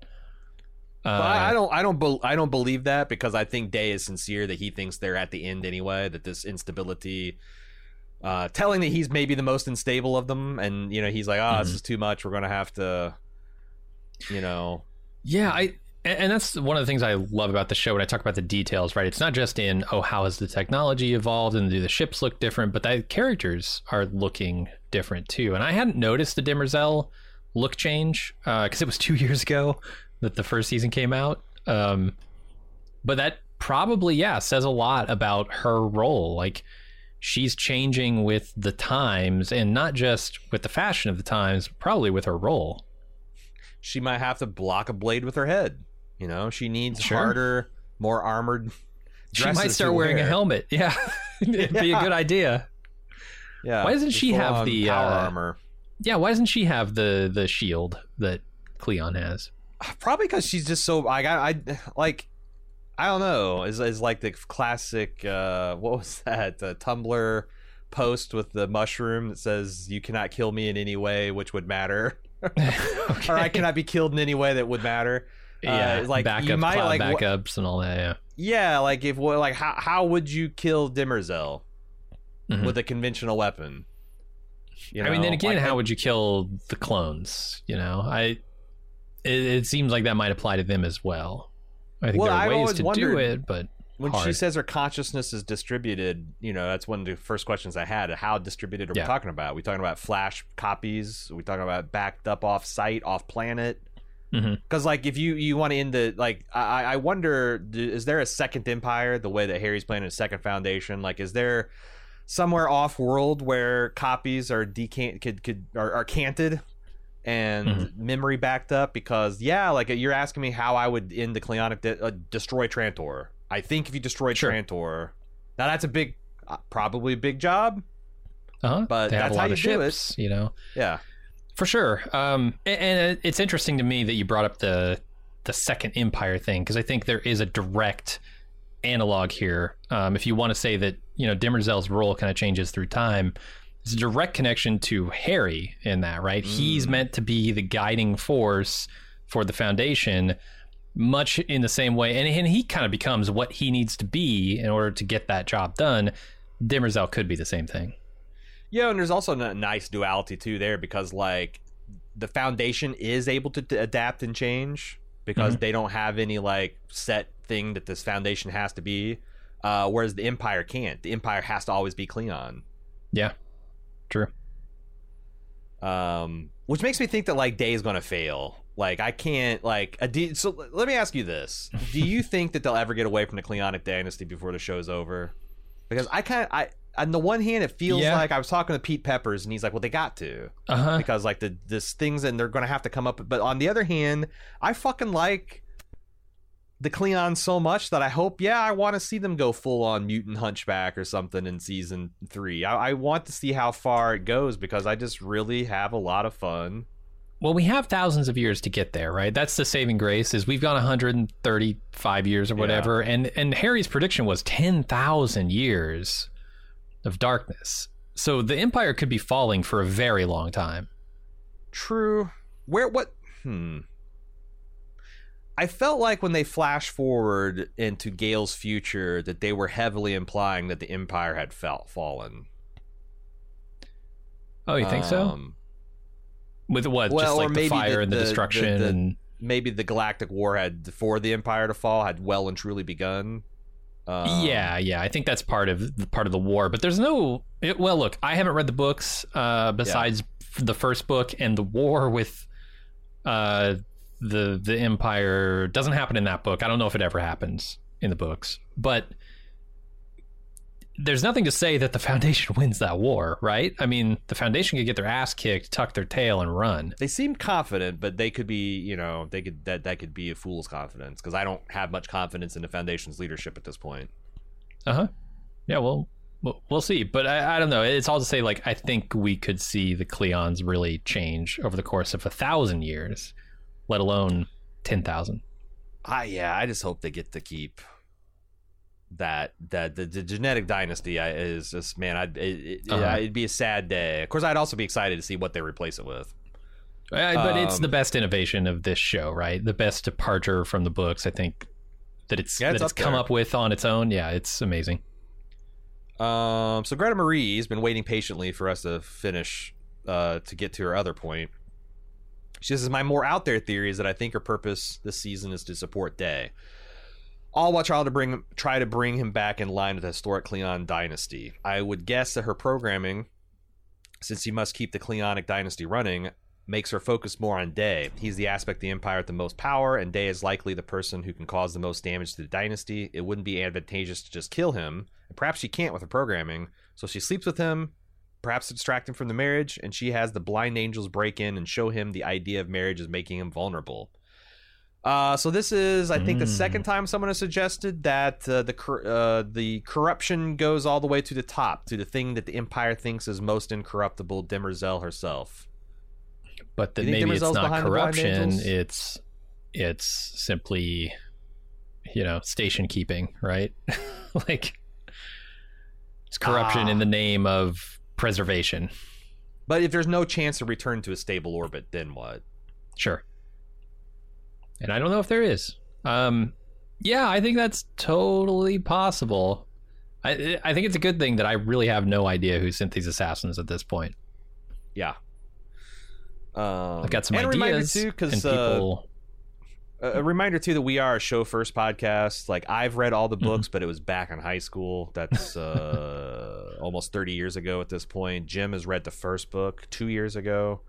Uh, But I, don't, I don't, bel I don't believe that because I think Day is sincere that he thinks they're at the end anyway. That this instability, uh, telling that he's maybe the most unstable of them, and you know he's like, oh, this Mhm. is too much. We're gonna have to, you know, Yeah, I and that's one of the things I love about the show when I talk about the details, right? It's not just in oh how has the technology evolved and do the ships look different, but the characters are looking different too. And I hadn't noticed the Demerzel look change because it was [laughs] two years ago that the first season came out. Um, but that probably yeah says a lot about her role. Like she's changing with the times, and not just with the fashion of the times, probably with her role. She might have to block a blade with her head. You know, she needs Sure. harder, more armored. She might start wearing a helmet. Yeah, [laughs] it'd be a good idea. Yeah. Why doesn't she have the, power uh, armor? Yeah, why doesn't she have the the shield that Cleon has? Probably because she's just so. I got. I like. I don't know. Is is like the classic. uh What was that? The Tumblr post with the mushroom that says "You cannot kill me in any way which would matter," or "I cannot be killed in any way that would matter." yeah, uh, like, backup, you might, like, backups and all that. Yeah, Yeah, like if like how how would you kill Demerzel Mhm. with a conventional weapon? You I mean, then again, like, how would you kill the clones? You know, I it, it seems like that might apply to them as well. I think Well, there are I've ways to do it, but when she says her consciousness is distributed, you know, that's one of the first questions I had. How distributed are Yeah. we talking about? Are we talking about flash copies? Are we talking about backed up off site, off planet? Because like, if you you want to end the like, I I wonder, is there a second empire the way that Hari's playing a second foundation? Like, is there somewhere off world where copies are decant could could are, are canted? And Mm-hmm. memory backed up because yeah, like you're asking me how I would end the Cleonic de- uh, destroy Trantor. I think if you destroyed Sure. Trantor, now that's a big, uh, probably a big job. uh-huh. but they that's how you do it. ships. You know, Yeah, For sure. Um, and it's interesting to me that you brought up the the Second Empire thing because I think there is a direct analog here. Um, if you want to say that you know Demerzel's role kind of changes through time, it's a direct connection to Hari in that, right? He's Mm. meant to be the guiding force for the Foundation, much in the same way, and, and he kind of becomes what he needs to be in order to get that job done. Demerzel could be the same thing. yeah, and there's also a nice duality too there because like the Foundation is able to adapt and change because Mm-hmm. they don't have any like set thing that this Foundation has to be, uh, whereas the Empire can't. The Empire has to always be Cleon. Yeah, true. um, which makes me think that like Day is gonna fail. Like I can't like a D- so. Let me ask you this: Do [laughs] you think that they'll ever get away from the Cleonic dynasty before the show's over? Because I kind of I on the one hand it feels Yeah. like I was talking to Pete Peppers and he's like, well they got to Uh huh. because like the this things and they're gonna have to come up. But on the other hand, I fucking like the Cleon so much that I hope, yeah, I want to see them go full on mutant hunchback or something in season three. I, I want to see how far it goes because I just really have a lot of fun. Well, we have thousands of years to get there, right? That's the saving grace. Is we've gone 135 years or whatever, and and Hari's prediction was 10,000 years of darkness. So the empire could be falling for a very long time. True. Where what? Hmm. I felt like when they flash forward into Gaal's future that they were heavily implying that the Empire had fell, fallen. Oh, you think so? With what? well, Just like the fire the- and the, the- destruction the- and maybe the Galactic War had for the Empire to fall had well and truly begun. Um, yeah, yeah. I think that's part of part of the war. But there's no. It, well, look, I haven't read the books uh, besides the first book and the war with uh, the the Empire doesn't happen in that book. I don't know if it ever happens in the books, but there's nothing to say that the Foundation [laughs] wins that war, right? I mean, the Foundation could get their ass kicked, tuck their tail, and run. They seem confident, but they could be, you know, they could that that could be a fool's confidence because I don't have much confidence in the Foundation's leadership at this point. Uh huh. Yeah. Well, we'll see. But I, I don't know. It's all to say, like, I think we could see the Cleons really change over the course of a thousand years, let alone ten thousand. Ah, yeah. I just hope they get to keep that that the, the genetic dynasty is just man I'd it, would uh-huh. be a sad day. Of course, I'd also be excited to see what they replace it with. Uh, but um, it's the um, best innovation of this show, right? The best departure from the books. I think that it's yeah, that it's come up with on its own. Yeah, it's amazing. Um, so Greta Marie has been waiting patiently for us to finish uh, to get to her other point. She says, "My more out there theory is that I think her purpose this season is to support Day." All while trying to bring try to bring him back in line with the historic Cleon dynasty. I would guess that her programming, since he must keep the Cleonic dynasty running, makes her focus more on Day. He's the aspect of the Empire with the most power, and Day is likely the person who can cause the most damage to the dynasty. It wouldn't be advantageous to just kill him, and perhaps she can't with her programming, so she sleeps with him, perhaps distract him from the marriage, and she has the blind angels break in and show him the idea of marriage is making him vulnerable. Uh, so this is, I think, mm. the second time someone has suggested that uh, the uh, the corruption goes all the way to the top, to the thing that the Empire thinks is most incorruptible, Demerzel herself. But then maybe it's not corruption; it's it's simply, you know, station keeping, right? [laughs] like it's corruption in the ah. name of preservation. But if there's no chance to return to a stable orbit, then what? Sure and I don't know if there is. Um, yeah, I think that's totally possible. I I think it's a good thing that I really have no idea who sent these assassins at this point. Yeah, um, I've got some ideas too because uh, people... uh, a reminder too that we are a show first podcast. Like I've read all the mm-hmm. books, mm-hmm. but it was back in high school. That's uh, [laughs] almost thirty years ago at this point. Jim has read the first book two years ago.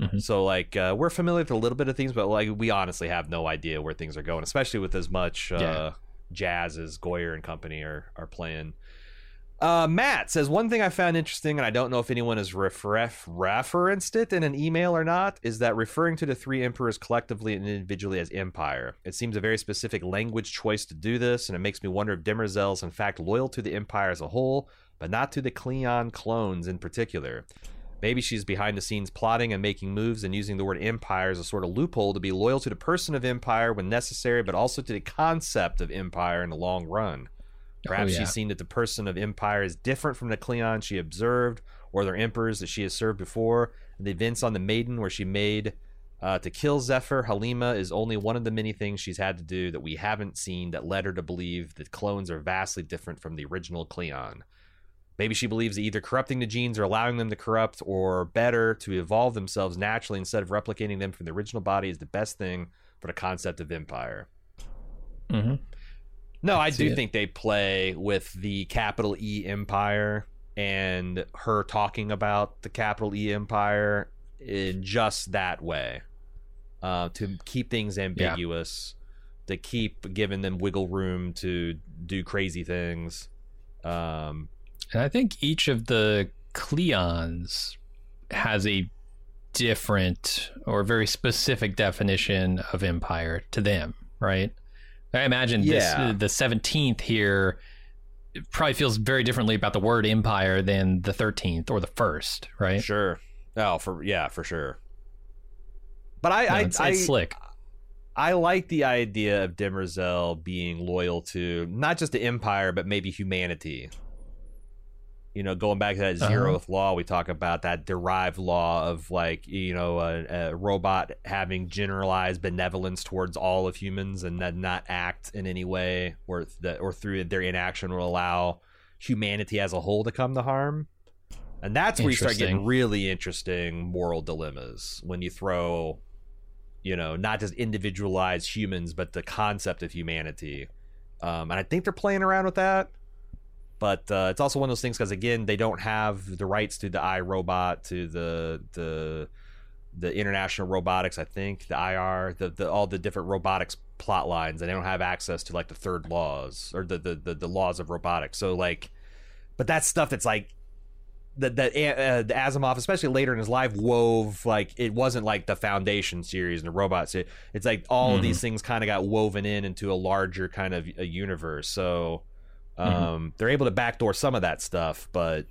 Mm-hmm. So like uh, we're familiar with a little bit of things, but like we honestly have no idea where things are going, especially with as much uh, yeah. jazz as Goyer and company are are playing. Uh, Matt says one thing I found interesting, and I don't know if anyone has ref- ref- referenced it in an email or not, is that referring to the three emperors collectively and individually as empire. It seems a very specific language choice to do this, and it makes me wonder if Demerzel is in fact loyal to the empire as a whole, but not to the Cleon clones in particular. Maybe she's behind the scenes plotting and making moves and using the word empire as a sort of loophole to be loyal to the person of empire when necessary, but also to the concept of empire in the long run. Perhaps oh, yeah. she's seen that the person of empire is different from the Cleon she observed or their emperors that she has served before. The events on the Maiden where she made uh, to kill Zephyr, Halima is only one of the many things she's had to do that we haven't seen that led her to believe that clones are vastly different from the original Cleon. Maybe she believes that either corrupting the genes or allowing them to corrupt, or better, to evolve themselves naturally instead of replicating them from the original body is the best thing for the concept of empire. Mm-hmm. No, I, I do it. think they play with the capital E empire and her talking about the capital E empire in just that way uh, to keep things ambiguous, yeah. to keep giving them wiggle room to do crazy things. Um, and I think each of the Cleons has a different or very specific definition of empire to them, right? I imagine yeah. this the 17th here probably feels very differently about the word empire than the 13th or the first, right? Sure. Oh, for yeah, for sure. But I, no, I, it's, I, it's slick. I like the idea of Demerzel being loyal to not just the empire, but maybe humanity you know, going back to that uh-huh. zeroth uh-huh. law, we talk about that derived law of like, you know, a, a, robot having generalized benevolence towards all of humans and then not act in any way or that or through their inaction will allow humanity as a whole to come to harm. And that's where you start getting really interesting moral dilemmas when you throw, you know, not just individualized humans, but the concept of humanity. Um, and I think they're playing around with that but uh, it's also one of those things because again they don't have the rights to the iRobot to the the the international robotics. I think the IR, the, the all the different robotics plot lines, and they don't have access to like the third laws or the the the, the laws of robotics. So like, but that's stuff that's like that that uh, the Asimov, especially later in his life, wove like it wasn't like the Foundation series and the robots. It, it's like all mm-hmm. of these things kind of got woven in into a larger kind of a universe. So um, mm-hmm. they're able to backdoor some of that stuff, but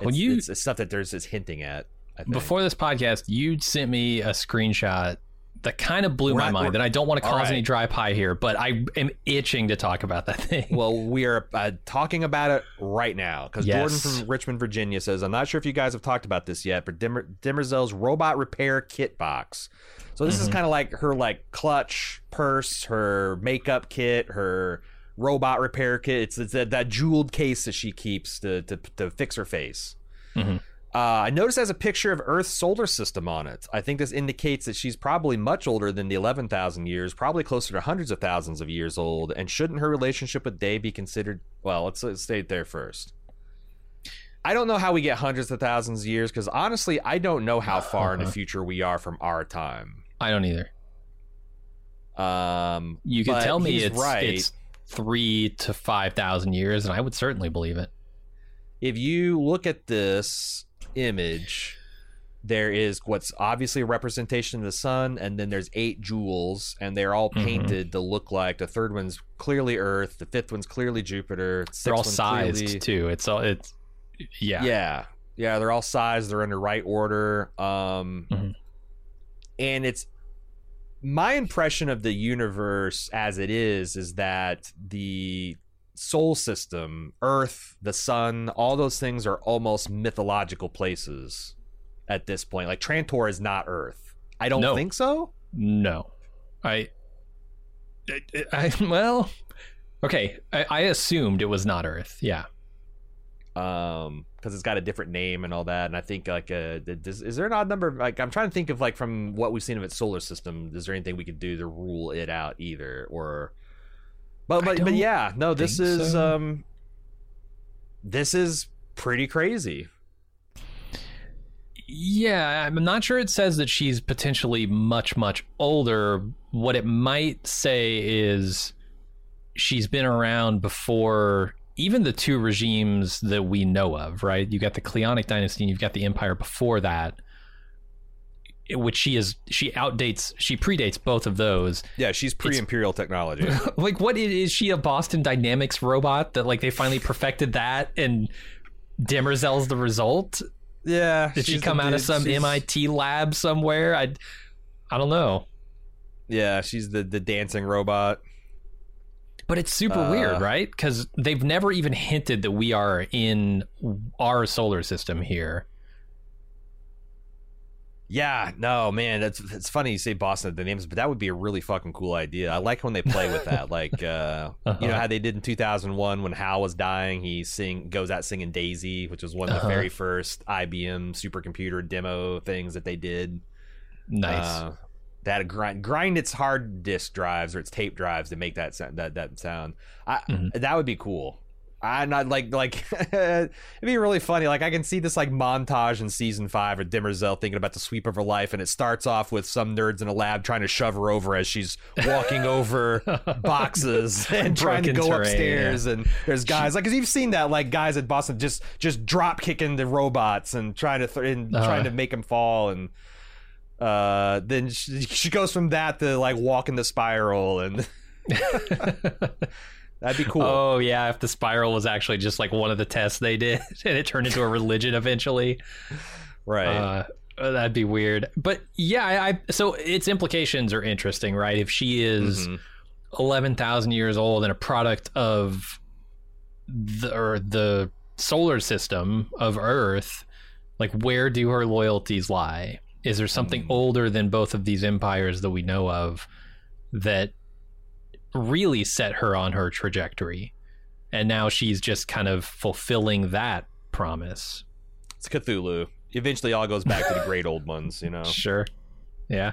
when you it's, it's stuff that there's is hinting at. Before this podcast, you sent me a screenshot that kind of blew we're my not, mind. And I don't want to cause right. any dry pie here, but I am itching to talk about that thing. [laughs] Well, we are uh, talking about it right now because yes. Jordan from Richmond, Virginia says, I'm not sure if you guys have talked about this yet, but Dimmer, Demerzel's robot repair kit box. So this mm-hmm. is kind of like her like clutch, purse, her makeup kit, her robot repair kit. It's, it's that, that jeweled case that she keeps to, to, to fix her face. Mm-hmm. Uh, I noticed has a picture of Earth's solar system on it. I think this indicates that she's probably much older than the 11,000 years, probably closer to hundreds of thousands of years old. And shouldn't her relationship with Day be considered? Well, let's, let's stay there first. I don't know how we get hundreds of thousands of years because honestly, I don't know how far in the future we are from our time. I don't either. Um, you could tell me it's right. It's three to five thousand years, and I would certainly believe it. If you look at this image, there is what's obviously a representation of the sun, and then there's eight jewels, and they're all mm-hmm. painted mm-hmm. to look like the third one's clearly Earth, the fifth one's clearly Jupiter. The they're all sized clearly... too. It's all it's yeah, yeah, yeah. They're all sized. They're in the right order. Um, mm-hmm. and it's my impression of the universe as it is is that the soul system, Earth, the sun, all those things are almost mythological places at this point. Like Trantor is not Earth. I don't no. think so. No, I, I, I [laughs] well, okay. I, I assumed it was not Earth. Yeah. Um, because it's got a different name and all that. And I think like, uh, is, is there an odd number? Like, I'm trying to think of like from what we've seen of its solar system. Is there anything we could do to rule it out either, or? But but but yeah, no. This is so. um. This is pretty crazy. Yeah, I'm not sure it says that she's potentially much much older. What it might say is she's been around before even the two regimes that we know of, right? You got the Cleonic dynasty and you've got the empire before that, which she is she outdates she predates both of those. Yeah, she's pre-imperial technology. [laughs] like what is she a Boston Dynamics robot that like they finally perfected that and Demerzel's the result? Yeah. Did she come out of some MIT lab somewhere? I I don't know. Yeah, she's the the dancing robot. But it's super uh, weird, right? Because they've never even hinted that we are in our solar system here. Yeah, no, man, it's it's funny you say Boston Dynamics, but that would be a really fucking cool idea. I like when they play with that, [laughs] like uh, uh-huh. you know how they did in 2001 when Hal was dying, he sing goes out singing Daisy, which was one of the uh-huh. very first IBM supercomputer demo things that they did. Nice. Uh, that grind grind its hard disk drives or its tape drives to make that sound, that that sound. I, mm-hmm. That would be cool. I'm not like like [laughs] it'd be really funny. Like I can see this like montage in season five of Demerzel thinking about the sweep of her life, and it starts off with some nerds in a lab trying to shove her over as she's walking over [laughs] boxes [laughs] and trying to go terrain, upstairs. Yeah. And there's guys like, cause you've seen that like guys at Boston just just drop kicking the robots and trying to th- and uh-huh. trying to make them fall and uh, then she, she, goes from that to like walking the spiral and [laughs] that'd be cool. Oh yeah, if the spiral was actually just like one of the tests they did [laughs] and it turned into a religion eventually, right? Uh, that'd be weird. But yeah, I, I, so its implications are interesting, right? If she is mm-hmm. eleven thousand years old and a product of the or the solar system of Earth, like where do her loyalties lie? Is there something mm. older than both of these empires that we know of that really set her on her trajectory? And now she's just kind of fulfilling that promise. It's Cthulhu. Eventually, all goes back to the [laughs] great old ones, you know. Sure. Yeah.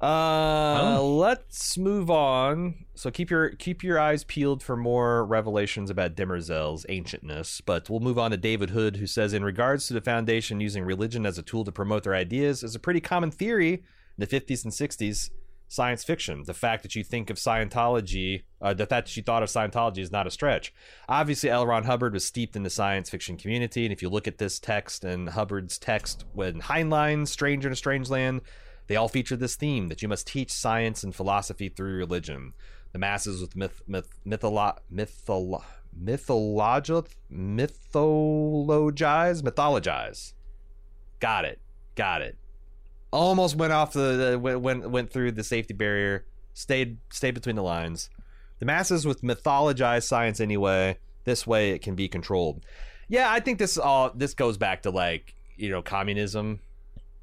Uh, let's move on. So keep your keep your eyes peeled for more revelations about Demerzel's ancientness. But we'll move on to David Hood, who says, in regards to the Foundation using religion as a tool to promote their ideas, is a pretty common theory in the 50s and 60s science fiction. The fact that you think of Scientology, uh, the fact that you thought of Scientology is not a stretch. Obviously, L. Ron Hubbard was steeped in the science fiction community, and if you look at this text and Hubbard's text when Heinlein, Stranger in a Strange Land, they all feature this theme that you must teach science and philosophy through religion. The masses with myth, myth, mytholo, mytholo, mythologize, mythologize, mythologize. Got it, got it. Almost went off the, the went, went went through the safety barrier. Stayed stayed between the lines. The masses with mythologized science anyway. This way it can be controlled. Yeah, I think this all this goes back to like you know communism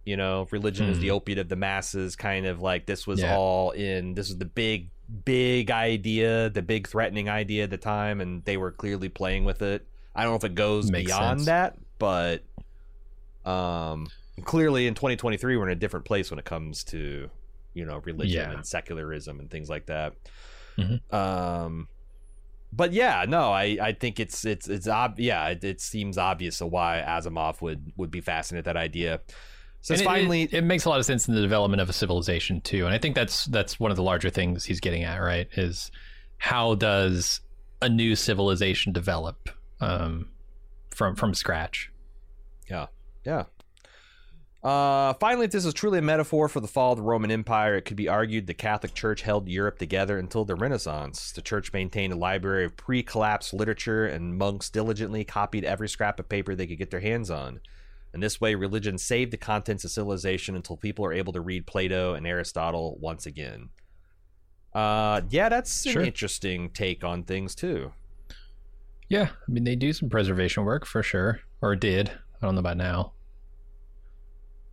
you know religion is Hmm. the opiate of the masses kind of like this was Yeah. all in this was the big big idea the big threatening idea at the time and they were clearly playing with it i don't know if it goes Makes beyond sense. that but um clearly in 2023 we're in a different place when it comes to you know religion Yeah. and secularism and things like that Mhm. um but yeah, no, I, I think it's it's it's ob- yeah, it, it seems obvious why Asimov would would be fascinated with that idea. So And it's it- finally, it, it makes a lot of sense in the development of a civilization too, and I think that's that's one of the larger things he's getting at. Right? Is how does a new civilization develop um, from from scratch? yeah. Yeah. Uh, finally, if this is truly a metaphor for the fall of the Roman Empire, it could be argued the Catholic Church held Europe together until the Renaissance. The Church maintained a library of pre-collapse literature, and monks diligently copied every scrap of paper they could get their hands on. In this way, religion saved the contents of civilization until people are able to read Plato and Aristotle once again. Uh, yeah, that's an interesting take on things too. Yeah, I mean they do some preservation work for sure, or did. I don't know about now.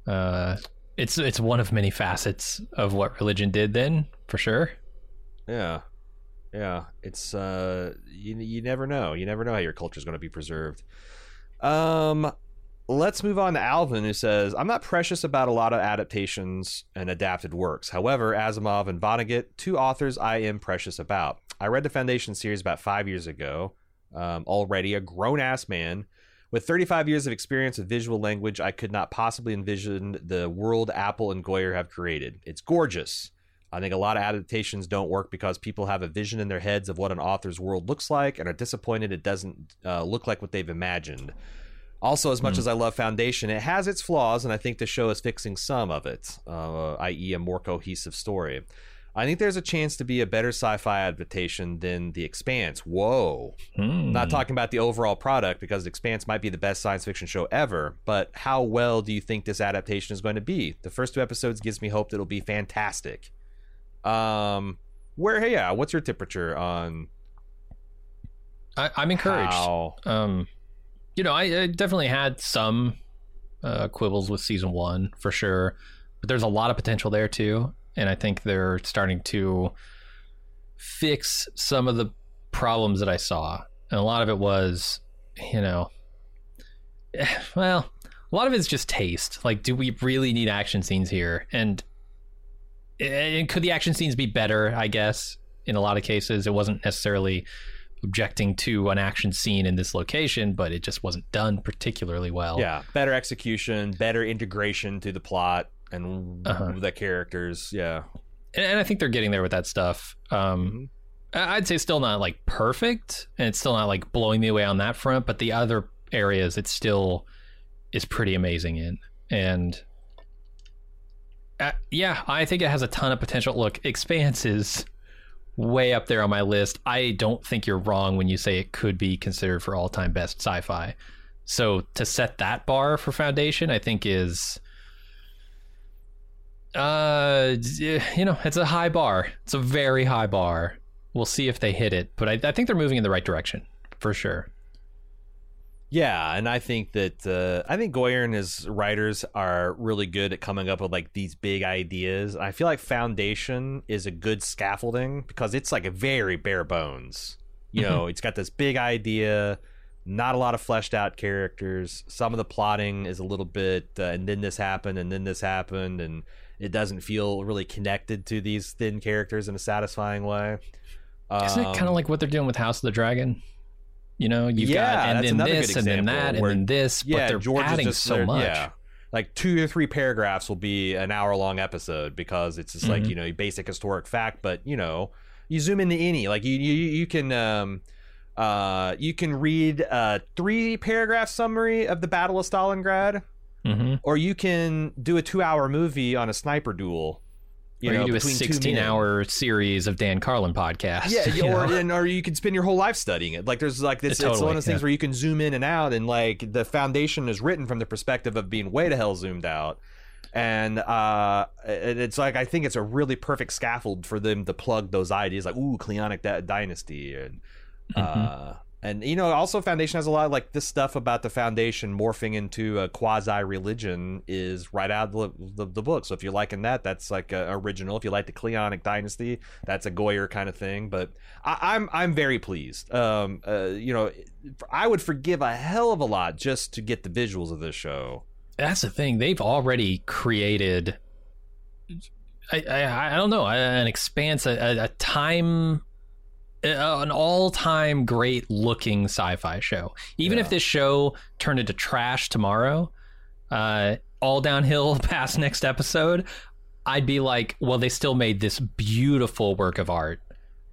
Uh, it's it's one of many facets of what religion did then, for sure. Yeah. Yeah. It's uh you you never know. You never know how your culture is going to be preserved. Um let's move on to Alvin who says, "I'm not precious about a lot of adaptations and adapted works. However, Asimov and Vonnegut, two authors I am precious about. I read the Foundation series about 5 years ago. Um, already a grown-ass man with 35 years of experience with visual language, I could not possibly envision the world Apple and Goyer have created. It's gorgeous. I think a lot of adaptations don't work because people have a vision in their heads of what an author's world looks like and are disappointed it doesn't uh, look like what they've imagined. Also, as much Hmm. as I love Foundation, it has its flaws, and I think the show is fixing some of it, uh, i.e., a more cohesive story. I think there's a chance to be a better sci-fi adaptation than The Expanse. Whoa! Hmm. Not talking about the overall product because The Expanse might be the best science fiction show ever, but how well do you think this adaptation is going to be? The first two episodes gives me hope that it'll be fantastic. Um, where hey, yeah, what's your temperature on I, I'm encouraged. how? Um, you know, I, I definitely had some uh, quibbles with season one for sure, but there's a lot of potential there too, and I think they're starting to fix some of the problems that I saw, and a lot of it was, you know, eh, [sighs] well, a lot of it's just taste. Like, do we really need action scenes here? And and could the action scenes be better? I guess in a lot of cases, it wasn't necessarily objecting to an action scene in this location, but it just wasn't done particularly well. Yeah, better execution, better integration to the plot and Uh-huh. the characters. Yeah, and, and I think they're getting there with that stuff. Um, I- I'd say still not like perfect, and it's still not like blowing me away on that front. But the other areas, it still is pretty amazing in, and uh, yeah, I think it has a ton of potential. Look, Expanse is way up there on my list. I don't think you're wrong when you say it could be considered for all time best sci-fi. So to set that bar for Foundation, I think is uh you know it's a high bar it's a very high bar we'll see if they hit it but i, I think they're moving in the right direction for sure Yeah, and I think that uh, I think Goyer and his writers are really good at coming up with like these big ideas. And I feel like Foundation is a good scaffolding because it's like a very bare bones. You know, it's got this big idea, not a lot of fleshed out characters. Some of the plotting is a little bit, uh, and then this happened, and then this happened, and it doesn't feel really connected to these thin characters in a satisfying way. Isn't it kind of Um, like what they're doing with House of the Dragon? You know, you've Yeah, got and then this and then that and then this, but yeah, they're George adding just so much. Yeah. Like two or three paragraphs will be an hour long episode because it's just like Mhm. you know basic historic fact, but you know you zoom into any like you you you can um uh you can read a three paragraph summary of the Battle of Stalingrad, hmm or you can do a two hour movie on a sniper duel. You or know, you do a 16 hour series of Dan Carlin podcasts. Yeah, [laughs] you or and, or you can spend your whole life studying it. Like there's like this, it's Totally, one of those things yeah. where you can zoom in and out, and like the foundation is written from the perspective of being way to hell zoomed out. And uh, it's like I think it's a really perfect scaffold for them to plug those ideas, like ooh, Cleonic Dy- Dynasty, and uh, and you know, also Foundation has a lot like this stuff about the Foundation morphing into a quasi religion is right out of the, the, the book. So if you're liking that, that's like original. If you like the Cleonic Dynasty, that's a Goyer kind of thing. But I, I'm I'm very pleased. Um, uh, you know, I would forgive a hell of a lot just to get the visuals of this show. that's the thing. They've already created. I I, I don't know an expanse, a, a- time, an all-time great-looking sci-fi show. Even if this show turned into trash tomorrow, uh, all downhill [laughs] past next episode, I'd be like, well, they still made this beautiful work of art.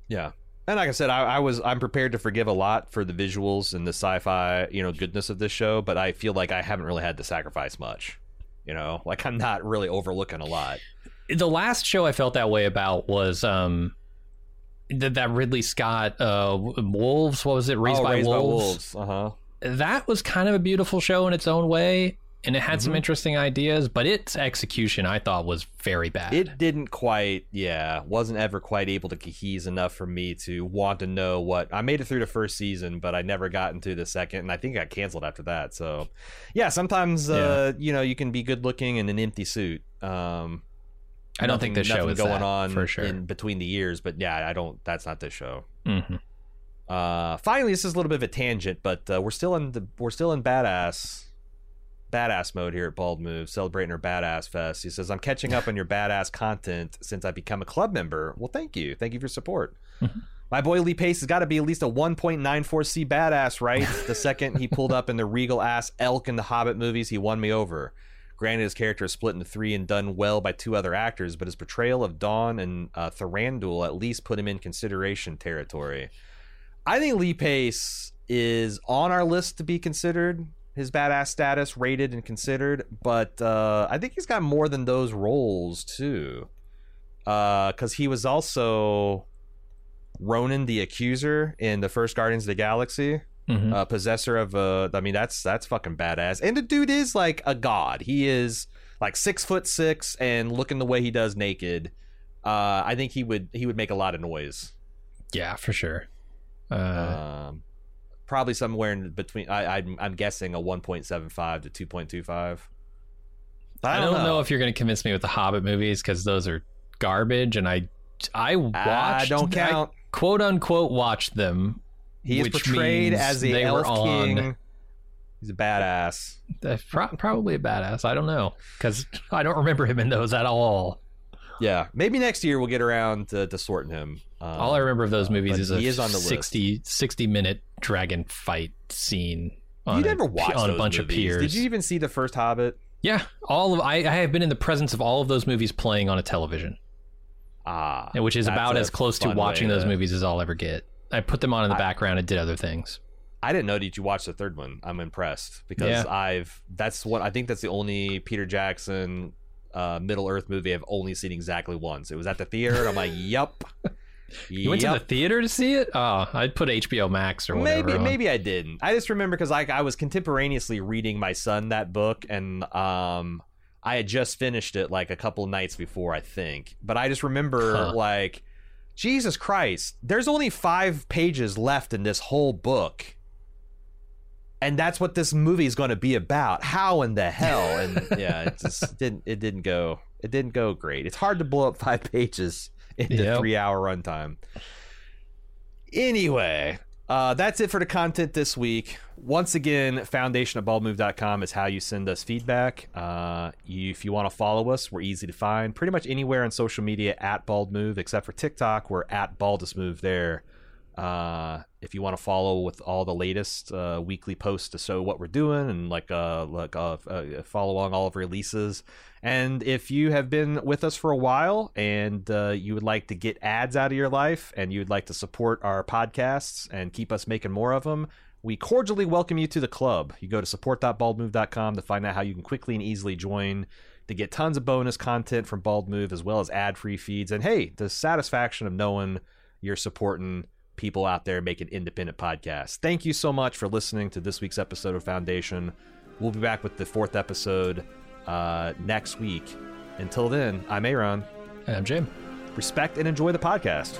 Yeah. And like I said, I, I was I'm prepared to forgive a lot for the visuals and the sci-fi, you know, goodness of this show, but I feel like I haven't really had to sacrifice much. You know, like I'm not really overlooking a lot. the last show I felt that way about was um th- that Ridley Scott uh Wolves what was it Raised, oh, by, Raised Wolves. by Wolves. Uh huh. that was kind of a beautiful show in its own way and it had some Mhm. interesting ideas but its execution I thought was very bad It didn't quite, yeah, wasn't ever quite able to cohese enough for me to want to know what. I made it through the first season, but I never got into the second, and I think it got canceled after that. So, yeah, sometimes uh, you know you can be good looking in an empty suit. Um, I don't think this show is going that, on for sure in between the years, but yeah, I don't. That's not this show. Mhm. Uh, finally, this is a little bit of a tangent, but uh, we're still in the we're still in badass badass mode here at Bald Move, celebrating our badass fest. He says, "I'm catching up on your badass content since I've become a club member." Well, thank you, thank you for your support. Mhm. My boy Lee Pace has got to be at least a 1.94C badass, right? The second he pulled up in the regal ass elk in the Hobbit movies, he won me over. Granted, his character is split into three and done well by two other actors, but his portrayal of Dawn and uh, Thranduil at least put him in consideration territory. I think Lee Pace is on our list to be considered, his badass status rated and considered, but uh, I think he's got more than those roles too. Because he was also Ronan the Accuser in the first Guardians of the Galaxy Mhm. uh, possessor of a. I mean, that's that's fucking badass. And the dude is like a god. He is like six foot six and looking the way he does naked. Uh, I think he would he would make a lot of noise. yeah for sure uh, Um, probably somewhere in between. I, I'm I'm guessing a 1.75 to 2.25. But I don't know. if you're going to convince me with the Hobbit movies because those are garbage and I I watched I don't I count. quote unquote watched them he is portrayed as the they were elf on- king. He's a badass. Pro- probably a badass. I don't know because I don't remember him in those at all. Yeah, maybe next year we'll get around to, to sorting him. Um, all I remember of those movies but is a he is on the list. 60, 60 minute dragon fight scene. On You a- never watched on a those bunch of peers. Did you even see the first Hobbit? Yeah, all of I, I have been in the presence of all of those movies playing on a television, Ah, which is about as close to watching way those movies as I'll ever get. I put them on in the I- background and did other things. I didn't know that you watched the third one. I'm impressed because Yeah. I've that's what I think that's the only Peter Jackson uh, Middle Earth movie I've only seen exactly once. It was at the theater. and I'm like, [laughs] yup. You went to the theater to see it? Oh, I'd put HBO Max or whatever. maybe on. maybe I didn't. I just remember because like I was contemporaneously reading my son that book and um I had just finished it like a couple nights before I think. But I just remember Huh. like Jesus Christ, there's only 5 pages left in this whole book. And that's what this movie is going to be about. How in the hell? And [laughs] yeah, it just didn't it didn't go it didn't go great. It's hard to blow up 5 pages into Yep. 3 hour runtime. Anyway, Uh, that's it for the content this week. Once again, foundation at baldmove.com is how you send us feedback. Uh, you, if you want to follow us, we're easy to find pretty much anywhere on social media at baldmove, except for TikTok, we're at baldestmove there. Uh, if you want to follow with all the latest uh, weekly posts to show what we're doing and like uh, like uh, uh, follow along all of releases. And if you have been with us for a while and uh, you would like to get ads out of your life and you would like to support our podcasts and keep us making more of them, we cordially welcome you to the club. You go to support.baldmove.com to find out how you can quickly and easily join to get tons of bonus content from Bald Move as well as ad free feeds. And hey, the satisfaction of knowing you're supporting people out there making independent podcasts. Thank you so much for listening to this week's episode of Foundation. We'll be back with the fourth episode uh, next week. Until then, I'm Aaron. And I'm Jim. Respect and enjoy the podcast.